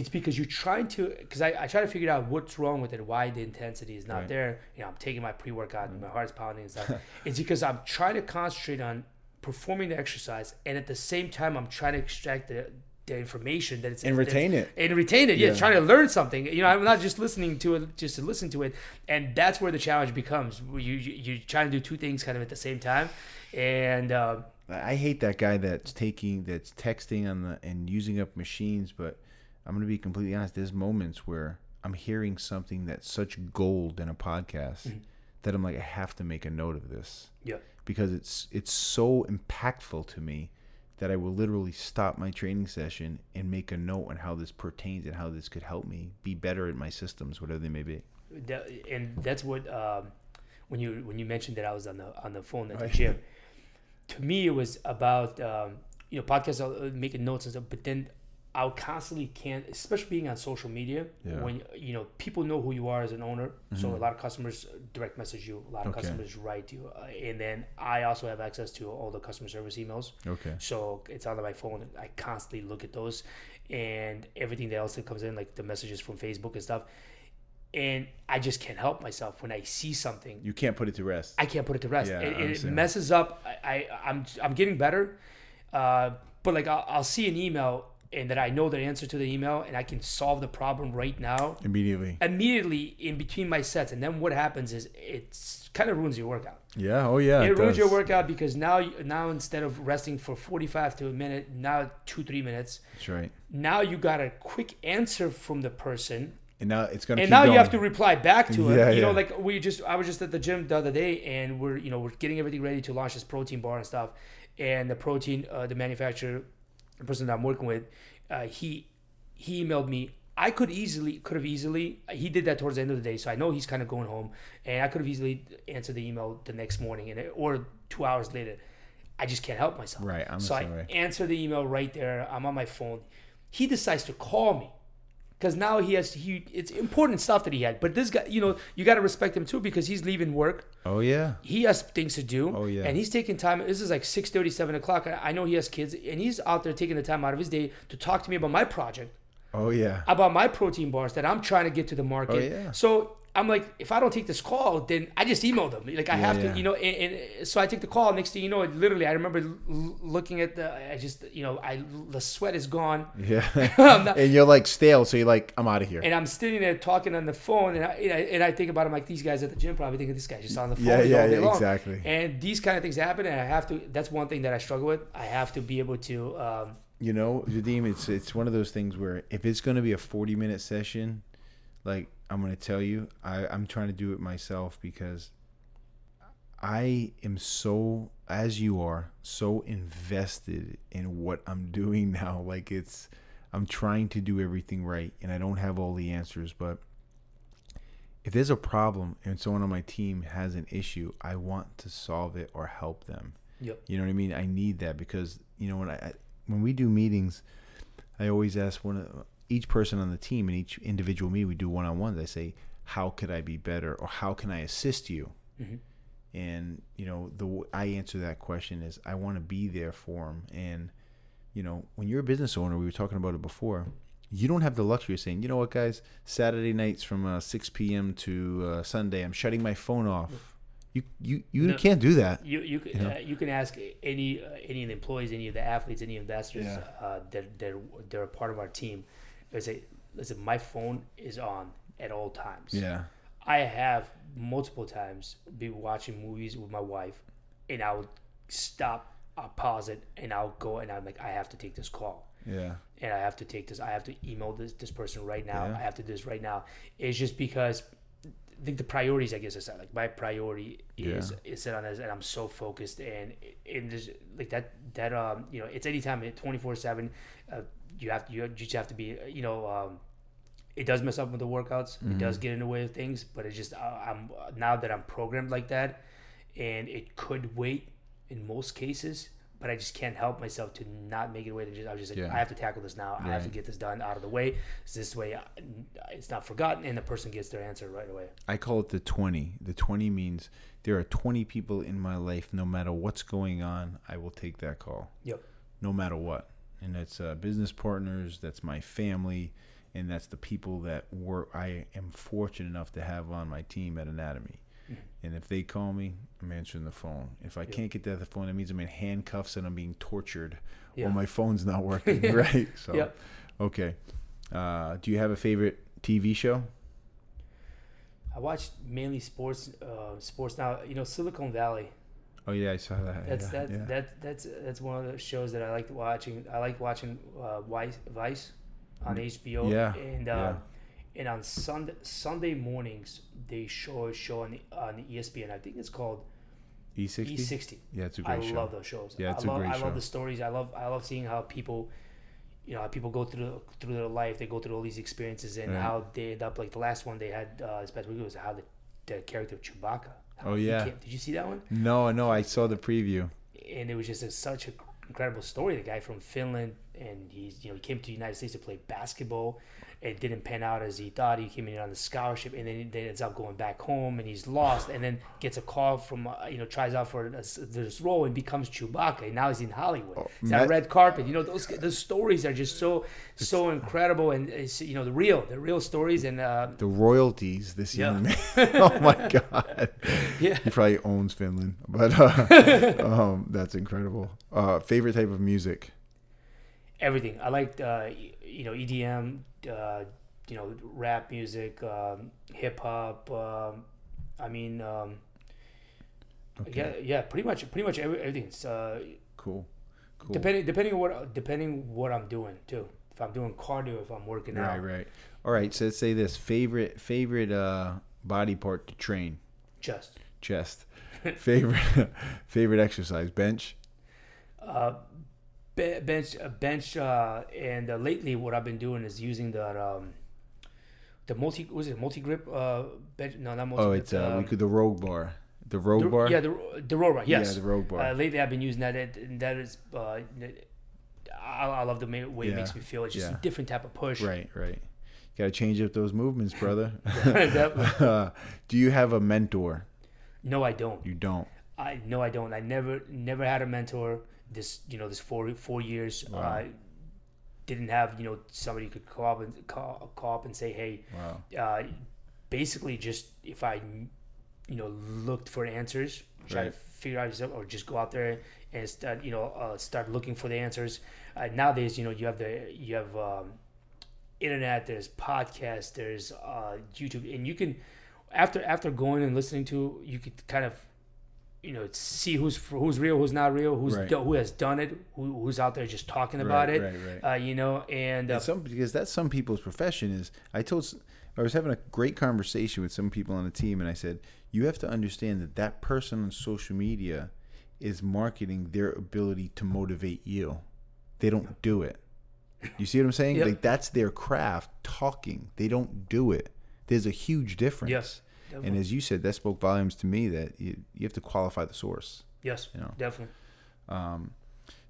It's because you're trying to because I, I try to figure out what's wrong with it, why the intensity is not Right. Mm-hmm. there. You know, I'm taking my pre workout and my heart's pounding and stuff. it's because I'm trying to concentrate on performing the exercise and at the same time I'm trying to extract the the information that it's And retain it. and retain it. Yeah, Yeah. trying to learn something. You know, I'm not just listening to it just to listen to it, and that's where the challenge becomes. You you you're trying to do two things kind of at the same time, and uh, I hate that guy that's taking that's texting on the and using up machines, but I'm gonna be completely honest. There's moments where I'm hearing something that's such gold in a podcast that I'm like, I have to make a note of this yeah, because it's it's so impactful to me that I will literally stop my training session and make a note on how this pertains and how this could help me be better at my systems, whatever they may be. that, and that's what um, when you when you mentioned that I was on the on the phone at the Right. gym. To me, it was about um, you know podcasts, I'll, uh, making notes and stuff, but then. I'll constantly can't especially being on social media, Yeah. Mm-hmm. when you know people know who you are as an owner. So a lot of customers direct message you, a lot of Okay. customers write you, uh, and then I also have access to all the customer service emails. Okay. So it's on my phone. I constantly look at those and everything else that comes in, like the messages from Facebook and stuff. And I just can't help myself when I see something. You can't put it to rest. I can't put it to rest. Yeah, I it, it messes up. I, I I'm I'm getting better, uh, but like I'll, I'll see an email and that I know the answer to the email and I can solve the problem right now Immediately. immediately in between my sets. And then what happens is it's kind of ruins your workout Yeah. Oh yeah. it, It, ruins your workout because now now instead of resting for 45 to a minute now two three minutes That's right. now you got a quick answer from the person And now it's gonna. and now you have to reply back to it Yeah, you know like we just i was just at the gym the other day and we're you know we're getting everything ready to launch this protein bar and stuff and the protein uh, the manufacturer the person that i'm working with uh, he he emailed me I could easily could have easily he did that towards the end of the day, so I know he's kind of going home, and I could have easily answered the email the next morning and or two hours later. I just can't help myself. Right, I'm so I answer the email right there. I'm on my phone. He decides to call me because now he has he it's important stuff that he had. But this guy, you know, you got to respect him too because he's leaving work. Oh yeah. He has things to do. Oh, yeah. And he's taking time. This is like 6 7 o'clock. I I know he has kids, and he's out there taking the time out of his day to talk to me about my project Oh yeah. about my protein bars that I'm trying to get to the market. Oh, yeah. So I'm like, if I don't take this call, then I just emailed them. Like I Yeah, have yeah. to, you know. And, and so I take the call. Next thing you know, it literally, I remember l- looking at the. I just, you know, I the sweat is gone, Yeah. Not- and you're like stale, so you're like, I'm out of here. and I'm sitting there talking on the phone, and I, and I and I think about it. I'm like, these guys at the gym probably thinking this guy's just on the phone Yeah, all yeah, day yeah, long. exactly. And these kind of things happen, and I have to. That's one thing that I struggle with. I have to be able to. Um, you know, Vadim, it's it's one of those things where if it's gonna be a 40 minute session, like I'm gonna tell you, I I'm trying to do it myself because I am so as you are so invested in what I'm doing now. Like it's I'm trying to do everything right, and I don't have all the answers, but if there's a problem and someone on my team has an issue, I want to solve it or help them. Yep. You know what I mean? I need that because you know when I, I when we do meetings, I always ask one of each person on the team in each individual meeting we do one on ones. I say, "How could I be better?" or "How can I assist you?" Mhm. And you know the I answer that question is I want to be there for them. And you know when you're a business owner, we were talking about it before. You don't have the luxury of saying, you know what, guys, Saturday nights from uh, 6 p.m. to uh, Sunday, I'm shutting my phone off. You you you No. can't do that. You you can know? uh, you can ask any uh, any of the employees, any of the athletes, any investors Yeah. uh, that that they're a part of our team. They say, listen, my phone is on at all times. Yeah. I have multiple times been watching movies with my wife, and I would stop, I'll pause it, and I'll go and I'm like, I have to take this call. Yeah. and I have to take this. I have to email this this person right now. Yeah. I have to do this right now. It's just because I think the priorities, I guess, is set. Like my priority is Yeah. is set on this, and I'm so focused and and just like that that um you know it's anytime twenty four seven. Uh, you have to you just have to be you know um. It does mess up with the workouts. It Mm-hmm. does get in the way of things, but it's just uh, I'm now that I'm programmed like that, and it could wait in most cases. But I just can't help myself to not make it wait. And just I was just like, Yeah. I have to tackle this now. I have to get this done out of the way. So this way, uh, it's not forgotten, and the person gets their answer right away. I call it the 20. The 20 means there are 20 people in my life. No matter what's going on, I will take that call. Yep. No matter what. And that's uh, business partners, that's my family, and that's the people that work. I am fortunate enough to have on my team at Anatomy. And if they call me, I'm answering the phone. If I can't get that the phone, that means I'm in handcuffs and I'm being tortured, Yeah. or my phone's not working. right? So, Yep. okay. Uh, do you have a favorite TV show? I watch mainly sports. Uh, sports now. You know, Silicon Valley. Oh yeah, I saw that. That's yeah, that's yeah. that that's that's one of the shows that I like watching. I like watching uh, Vice, Vice on HBO. Mm. Yeah, And uh, yeah. and on Sunday Sunday mornings they show a show on the, on the ESPN. I think it's called E60. E60. Yeah, it's a I great show. I love those shows. Yeah, it's I a love, great I show. love the stories. I love I love seeing how people, you know, people go through through their life. They go through all these experiences and Right. how they end up like the last one they had uh, this past week was how the, the character of Chewbacca. Oh, yeah. Did you see that one? No, no, I saw the preview. and it was just a, such an incredible story. The guy from Finland, and he's you know he came to the United States to play basketball. It didn't pan out as he thought. He came in on the scholarship, and then he then ends up going back home, and he's lost. And then gets a call from uh, you know tries out for this, this role and becomes Chewbacca. And now he's in Hollywood. he's on red carpet. You know those those stories are just so so incredible, and it's you know the real the real stories. And uh, The royalties, this Yeah. young man. oh my god. Yeah. He probably owns Finland, but uh, um, that's incredible. Uh, favorite type of music? everything. I liked, uh, you know, EDM, uh, you know, rap music, um, hip hop. Um, I mean, um, yeah, yeah, pretty much, pretty much every, everything. It's, uh, Cool. Cool. depending, depending on what, depending what I'm doing too. If I'm doing cardio, if I'm working Right, out, right. Right. All right. So let's say this favorite favorite uh, body part to train. Chest. Chest. Favorite favorite exercise. Bench. uh, bench, uh, bench, uh, and uh, lately what I've been doing is using that. Um, the multi was it multi grip uh bench no not multi Oh, it's uh, we could the Rogue Bar. The Rogue The, Bar. Yeah, the the roll bar. Yes, Yeah, the Rogue Bar. Uh, lately, I've been using that. It, that is, uh, I, I love the way it Yeah, makes me feel. It's just yeah. a different type of push. Right, right. you Got to change up those movements, brother. Uh, do you have a mentor? no, I don't. You don't. I no, I don't. I never never had a mentor. This you know this four four years. I didn't have you know somebody could call up and call, call up and say, hey, Wow. uh, basically just if I, you know, looked for answers, try Right. to figure out yourself, or just go out there and start, you know, uh, start looking for the answers. Uh, nowadays, you know, you have the you have um, internet, there's podcasts, there's uh, YouTube, and you can after after going and listening to, you could kind of. You know, see who's who's real, who's not real, who's Right. do, who has done it, who, who's out there just talking about Right, it. right, right. Uh, you know, and uh, And some because that's some people's profession is I told I was having a great conversation with some people on the team and I said you have to understand that that person on social media is marketing their ability to motivate you. They don't do it. You see what I'm saying? Yep. Like that's their craft talking. They don't do it. there's a huge difference. Yes, And as you said, that spoke volumes to me that you, you have to qualify the source. yes, you know. definitely. Um,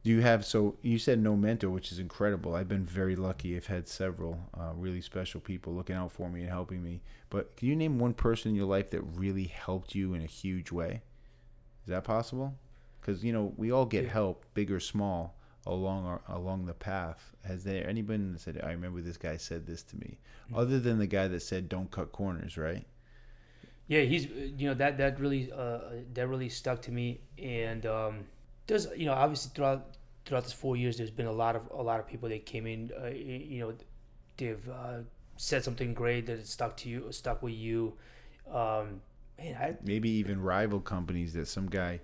do you have so you said no mentor, which is incredible. I've been very lucky. I've had several uh, really special people looking out for me and helping me. But can you name one person in your life that really helped you in a huge way? Is that possible? Because you know we all get Yeah. help, big or small, along our along the path. Has there anyone that said, "I remember this guy said this to me," Mm. other than the guy that said, "Don't cut corners," right? Yeah, he's you know that that really uh, that really stuck to me, and um, there's you know obviously throughout throughout this four years, there's been a lot of a lot of people that came in, uh, you know, they've uh, said something great that it stuck to you, stuck with you. Um, man, I maybe even rival companies that some guy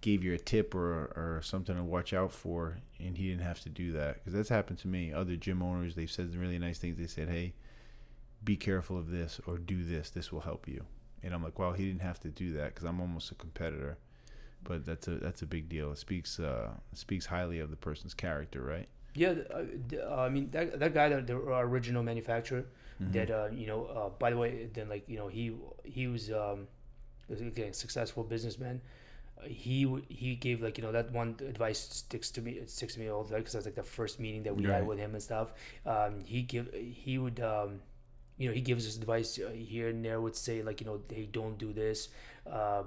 gave you a tip or or something to watch out for, and he didn't have to do that because that's happened to me. Other gym owners, they've said really nice things. They said, "Hey, be careful of this or do this. This will help you." And I'm like, "Well, he didn't have to do that because I'm almost a competitor." But that's a that's a big deal. It speaks uh, it speaks highly of the person's character, right? Yeah, uh, uh, I mean that that guy, that the original manufacturer, that uh, you know. Uh, by the way, then like you know he he was um, again successful businessman. Uh, he he gave like you know that one advice sticks to me. It sticks to me all the time because that's like the first meeting that we Right. had with him and stuff. Um, he give he would um, you know he gives us advice uh, here and there. Would say like you know hey don't do this. Uh,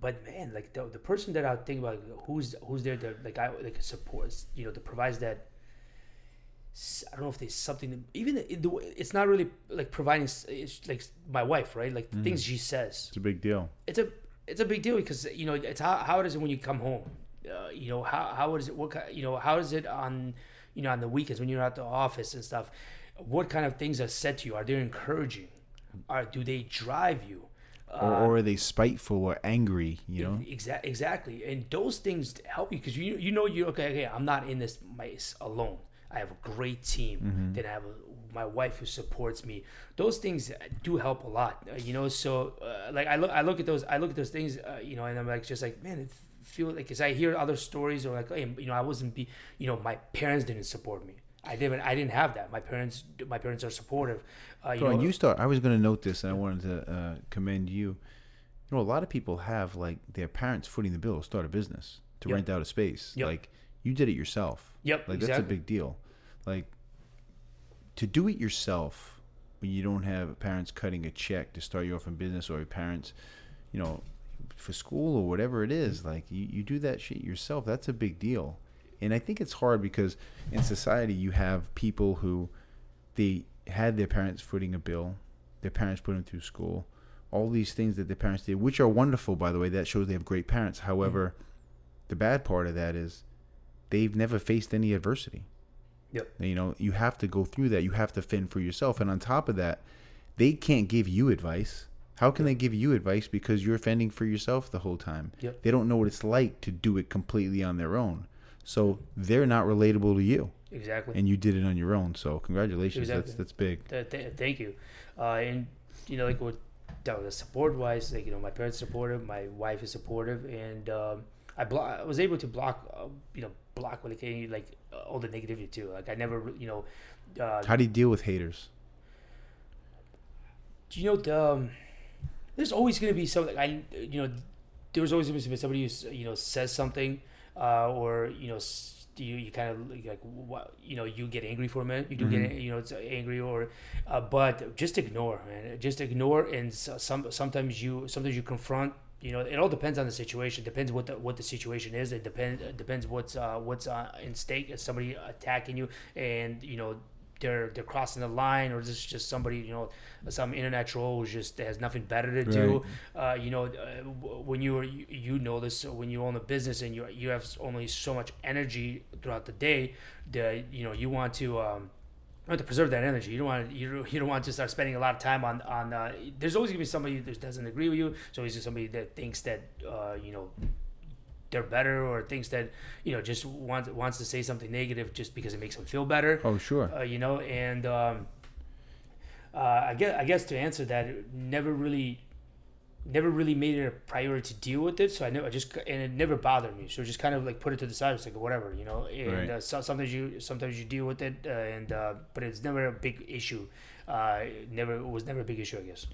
but man, like the, the person that I think about, who's who's there to like I like supports, you know, that provides that. I don't know if there's something even the, way- it's not really like providing it's like my wife, right? Like the things she says, It's a big deal. it's a it's a big deal because you know it's how how is it when you come home, uh, you know how how is it what you know how is it on you know on the weekends when you're at the office and stuff, what kind of things are said to you? Are they encouraging? Are do they drive you? Or, or are they spiteful or angry? You know, Exactly, exactly, and those things help you because you you know you okay okay I'm not in this mice alone. I have a great team. Mm-hmm. Then I have a, my wife who supports me. Those things do help a lot, uh, you know. So uh, like I look I look at those I look at those things, uh, you know, and I'm like just like man, it feel like because I hear other stories or like hey, you know I wasn't be you know my parents didn't support me. I didn't I didn't have that. My parents my parents are supportive. Uh, you Bro, know, you start. I was going to note this, and I wanted to uh, commend you. You know, a lot of people have like their parents footing the bill, to start a business, to Yep. rent out a space. Yep. Like you did it yourself. Yep, Like that's a big deal. Like to do it yourself when you don't have parents cutting a check to start you off in business, or your parents, you know, for school or whatever it is. Like you, you do that shit yourself. That's a big deal. And I think it's hard because in society you have people who they had their parents footing a bill, their parents put them through school, all these things that their parents did, which are wonderful, by the way. That shows they have great parents. However, the bad part of that is they've never faced any adversity. Yep. You know, you have to go through that. You have to fend for yourself. And on top of that, they can't give you advice. How can they give you advice because you're fending for yourself the whole time? Yep. They don't know what it's like to do it completely on their own. So they're not relatable to you. exactly. And you did it on your own. So congratulations. That's Exactly. that's big. Th- th- thank you. Uh, and you know, like with that was support wise, like you know, my parents supportive, my wife is supportive, and um, I blo- I was able to block, uh, you know, block like any like uh, all the negativity too. Like I never, you know, uh, How do you deal with haters? you know, the, um, there's always gonna be something. I you know, there's always gonna be somebody who you know says something, uh, or you know. You, you kind of like what you know you get angry for a minute you do get you know it's angry or uh, but just ignore man just ignore and some sometimes you sometimes you confront you know it all depends on the situation depends what the what the situation is it depends depends what's uh, what's uh, in stake is somebody attacking you and you know they're they're crossing the line or this is just somebody you know some internet troll who's just has nothing better to do uh, you know uh, when you are you, you know this when you own a business and you you have only so much energy throughout the day that you know you want to um, you want to preserve that energy. You don't want to, you don't, you don't want to start spending a lot of time on on. Uh, there's always gonna be somebody that doesn't agree with you. There's always somebody that thinks that uh, you know they're better or thinks that you know just wants wants to say something negative just because it makes them feel better. Oh, sure. Uh, you know, and um, uh, I guess I guess to answer that, never really never really made it a priority to deal with it. So I never I just and it never bothered me. So just kind of like put it to the side. It's like whatever, you know. And Right. uh, so, sometimes you sometimes you deal with it, uh, and uh, but it's never a big issue. Uh, never it was never a big issue, I guess.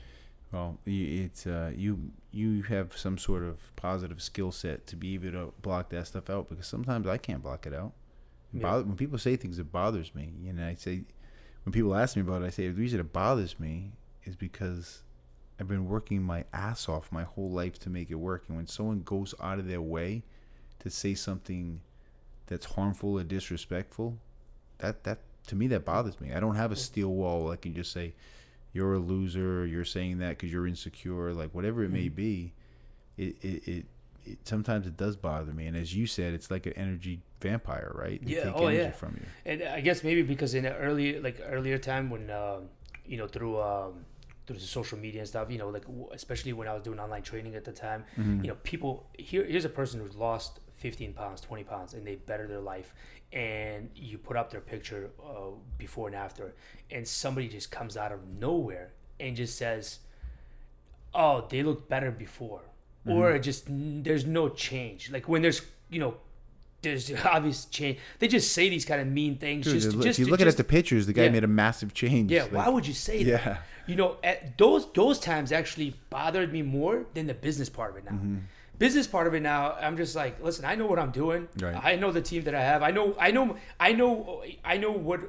Well, it's uh, you you have some sort of positive skill set to be able to block that stuff out because sometimes I can't block it out. It Yeah. bother- when people say things, it bothers me. You know, I say when people ask me about it, I say the reason it bothers me is because I've been working my ass off my whole life to make it work, and when someone goes out of their way to say something that's harmful or disrespectful, that that to me that bothers me. I don't have a steel wall. I can just say you're a loser. You're saying that because you're insecure. Like whatever it may Mm-hmm. be, it it, it it sometimes it does bother me. And as you said, it's like an energy vampire, right? They Yeah, take oh, energy yeah. from you. And I guess maybe because in an early like earlier time when um, you know through um, through the social media and stuff, you know, like especially when I was doing online training at the time, Mm-hmm. you know, people here here's a person who's lost 15 pounds, 20 pounds, and they better their life, and you put up their picture uh, before and after, and somebody just comes out of nowhere and just says, "Oh, they look better before," Mm-hmm. or just there's no change. Like when there's you know. There's obvious change. They just say these kind of mean things. Dude, just, if just you to- look at the pictures, the guy yeah. made a massive change. yeah, Like, why would you say that? Yeah. You know, at those those times actually bothered me more than the business part of it now. Mm-hmm. Business part of it now, I'm just like, listen, I know what I'm doing. Right. I know the team that I have. I know, I know, I know, I know what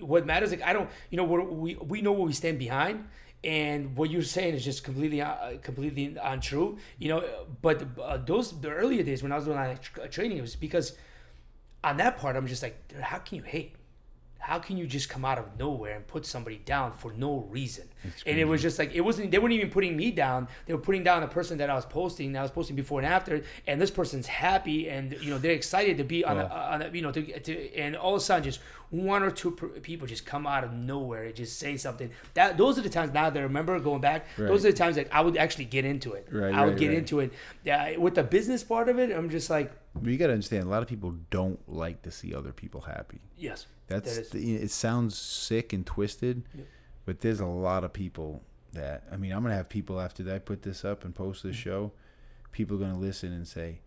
what matters. Like I don't, you know, what we we know what we stand behind, and what you're saying is just completely uh, completely untrue. You know, but uh, those the earlier days when I was doing like, training, it was because on that part, I'm just like, how can you hate? How can you just come out of nowhere and put somebody down for no reason? And it was just like it wasn't. They weren't even putting me down. They were putting down the person that I was posting. That I was posting before and after. And this person's happy, and you know they're excited to be on, the, on the, you know, to, to, and all of a sudden, just one or two people just come out of nowhere and just say something. That those are the times now that I remember going back. Those are the times that I would actually get into it. Right, I would right, get right. into it. Yeah, with the business part of it, I'm just like, But you got to understand, a lot of people don't like to see other people happy. yes, That's that is- the, it. Sounds sick and twisted, but there's a lot of people that I mean, I'm gonna have people after that I put this up and post Mm-hmm. this show. People are gonna listen and say,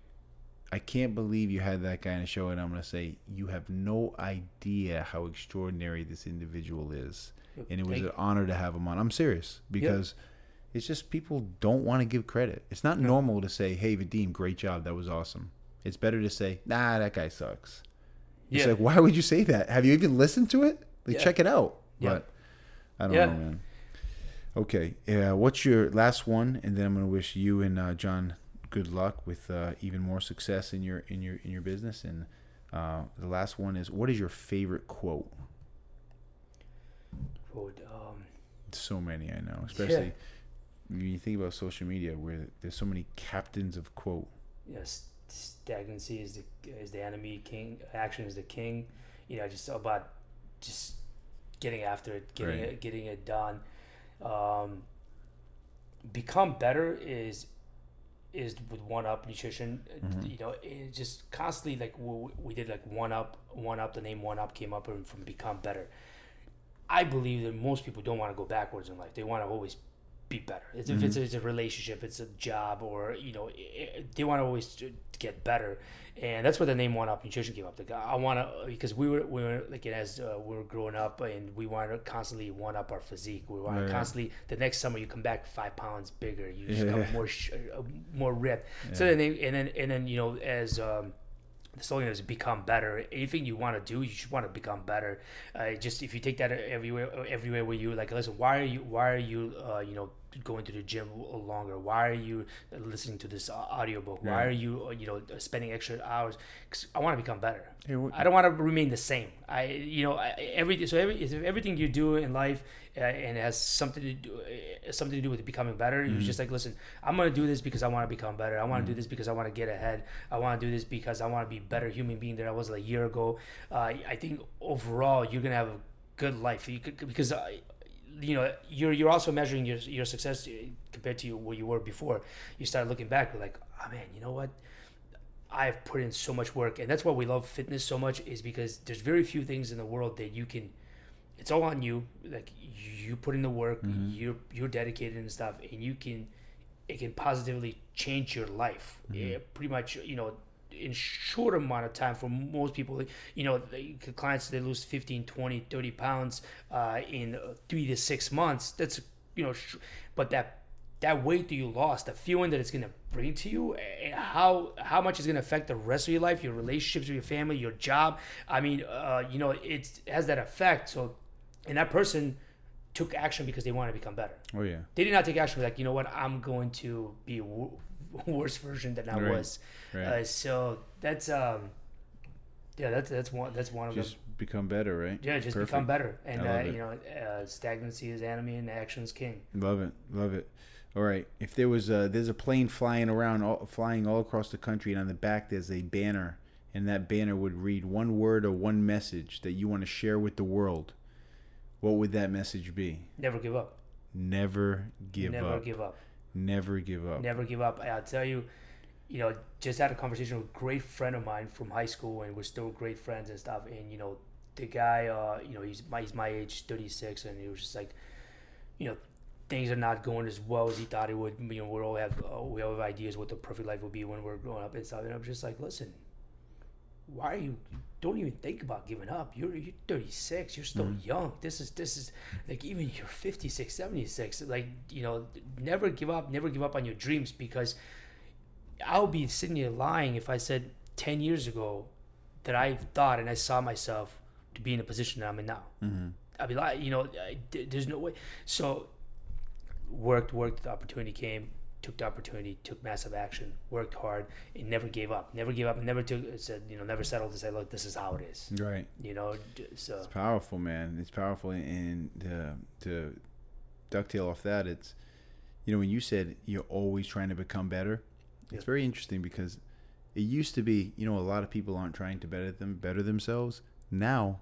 "I can't believe you had that guy in a show," and I'm gonna say, "You have no idea how extraordinary this individual is." And it was Thank an honor to have him on. I'm serious because it's just people don't want to give credit. It's not normal to say, "Hey, Vadim, great job, that was awesome." It's better to say, "Nah, that guy sucks." It's Yeah. like, why would you say that? Have you even listened to it? Like, Yeah. check it out. Yeah. But I don't Yeah. know, man. Okay, yeah. What's your last one? And then I'm gonna wish you and uh, John good luck with uh, even more success in your in your in your business. And uh, the last one is, what is your favorite quote? Quote. um, So many, I know, especially when you think about social media, where there's so many captains of quote. yes, stagnancy is the is the enemy. King action is the king. You know, just about just getting after it, getting Right. it, getting it done. Um, become better is is with one up nutrition. Mm-hmm. You know, it just constantly like we, we did like one up, one up. The name one up came up from from become better. I believe that most people don't want to go backwards in life. They want to always be better. It's, If it's, it's a relationship, it's a job, or you know, i i they want to always to get better, and that's where the name One Up Nutrition came up. Like I want to because we were we were like as uh, we were growing up, and we wanted to constantly one up our physique. We want Right. to constantly the next summer you come back five pounds bigger, you just Yeah. come more sh- uh, more ripped. So then they, and then and then you know as um, the slogan is become better. Anything you want to do, you should want to become better. Uh, just if you take that everywhere, everywhere where you like, listen, why are you, why are you, uh, you know, going to the gym longer? Why are you listening to this au- audiobook? Why are you, uh, you know, spending extra hours? I want to become better. I don't want to remain the same. I, you know, I, every so every if everything you do in life uh, and it has something to do uh, something to do with becoming better. Mm-hmm. You're just like, listen, I'm gonna do this because I want to become better. I want to do this because I want to get ahead. I want to do this because I want to be better human being than I was a year ago. Uh, I think overall you're gonna have a good life you could, because. You know, you're you're also measuring your your success eh, compared to where you were before. You start looking back, you're like, oh man, you know what? I've put in so much work, and that's why we love fitness so much. Is because there's very few things in the world that you can. It's all on you. Like you put in the work, mm-hmm. you're you're dedicated and stuff, and you can it can positively change your life. Mm-hmm. Yeah, pretty much, you know, in short amount of time for most people, you know, the clients they lose 15, 20, 30 pounds uh, in three to six months. That's you know, sh- but that that weight that you lost, the feeling that it's gonna bring to you, and how how much is gonna affect the rest of your life, your relationships with your family, your job. I mean, uh, you know, it's, it has that effect. So, and that person took action because they wanted to become better. Oh yeah. They did not take action like, you know what, I'm going to be worse version than I Right. was. Right. Uh, so that's um, yeah, that's that's one that's one of the Just them. become better, right? Yeah, just Perfect. become better, and uh, you know, uh, stagnancy is enemy and action's king. Love it, love it. All right. If there was a, there's a plane flying around, all, flying all across the country, and on the back there's a banner, and that banner would read one word or one message that you want to share with the world. What would that message be? Never give up. Never give Never up. Never give up. Never give up. Never give up. I'll tell you, you know, just had a conversation with a great friend of mine from high school, and we're still great friends and stuff. And you know, the guy, uh, you know, he's my he's my age, thirty six, and he was just like, you know, things are not going as well as he thought it would. You know, we all have uh, we all have ideas what the perfect life would be when we're growing up and stuff. And I'm just like, listen, why are you? Don't even think about giving up. You're you're 36. You're still young. This is this is like even you're 56, 76. Like you know, never give up. Never give up on your dreams because I'll be sitting here lying if I said 10 years ago that I thought and I saw myself to be in a position that I'm in now. Mm-hmm. I'd be like, you know, I, there's no way. So worked, worked. The opportunity came. Took the opportunity. Took massive action. Worked hard and never gave up. Never gave up. And never took said, you know, never settled to say, look, this is how it is. Right. You know, so It's powerful, man. It's powerful, and to to ducktail off that, it's you know when you said you're always trying to become better, it's Yep. very interesting because it used to be you know a lot of people aren't trying to better them better themselves. Now,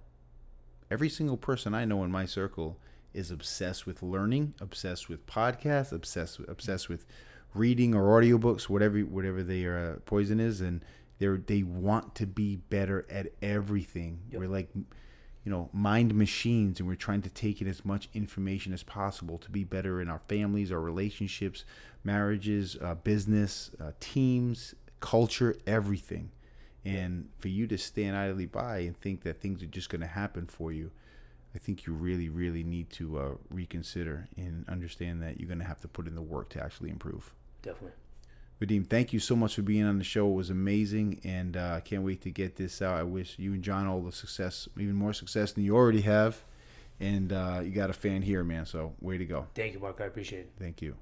every single person I know in my circle is obsessed with learning, obsessed with podcasts, obsessed with, obsessed with reading or audiobooks, whatever whatever their uh, poison is, and they they want to be better at everything. Yep. We're like you know, mind machines, and we're trying to take in as much information as possible to be better in our families, our relationships, marriages, uh, business, uh, teams, culture, everything. And for you to stand idly by and think that things are just going to happen for you, I think you really, really need to uh, reconsider and understand that you're going to have to put in the work to actually improve. Definitely. Vadim, thank you so much for being on the show. It was amazing, and uh, I can't wait to get this out. I wish you and John all the success, even more success than you already have. And uh, you got a fan here, man. So way to go. Thank you, Mark. I appreciate it. Thank you.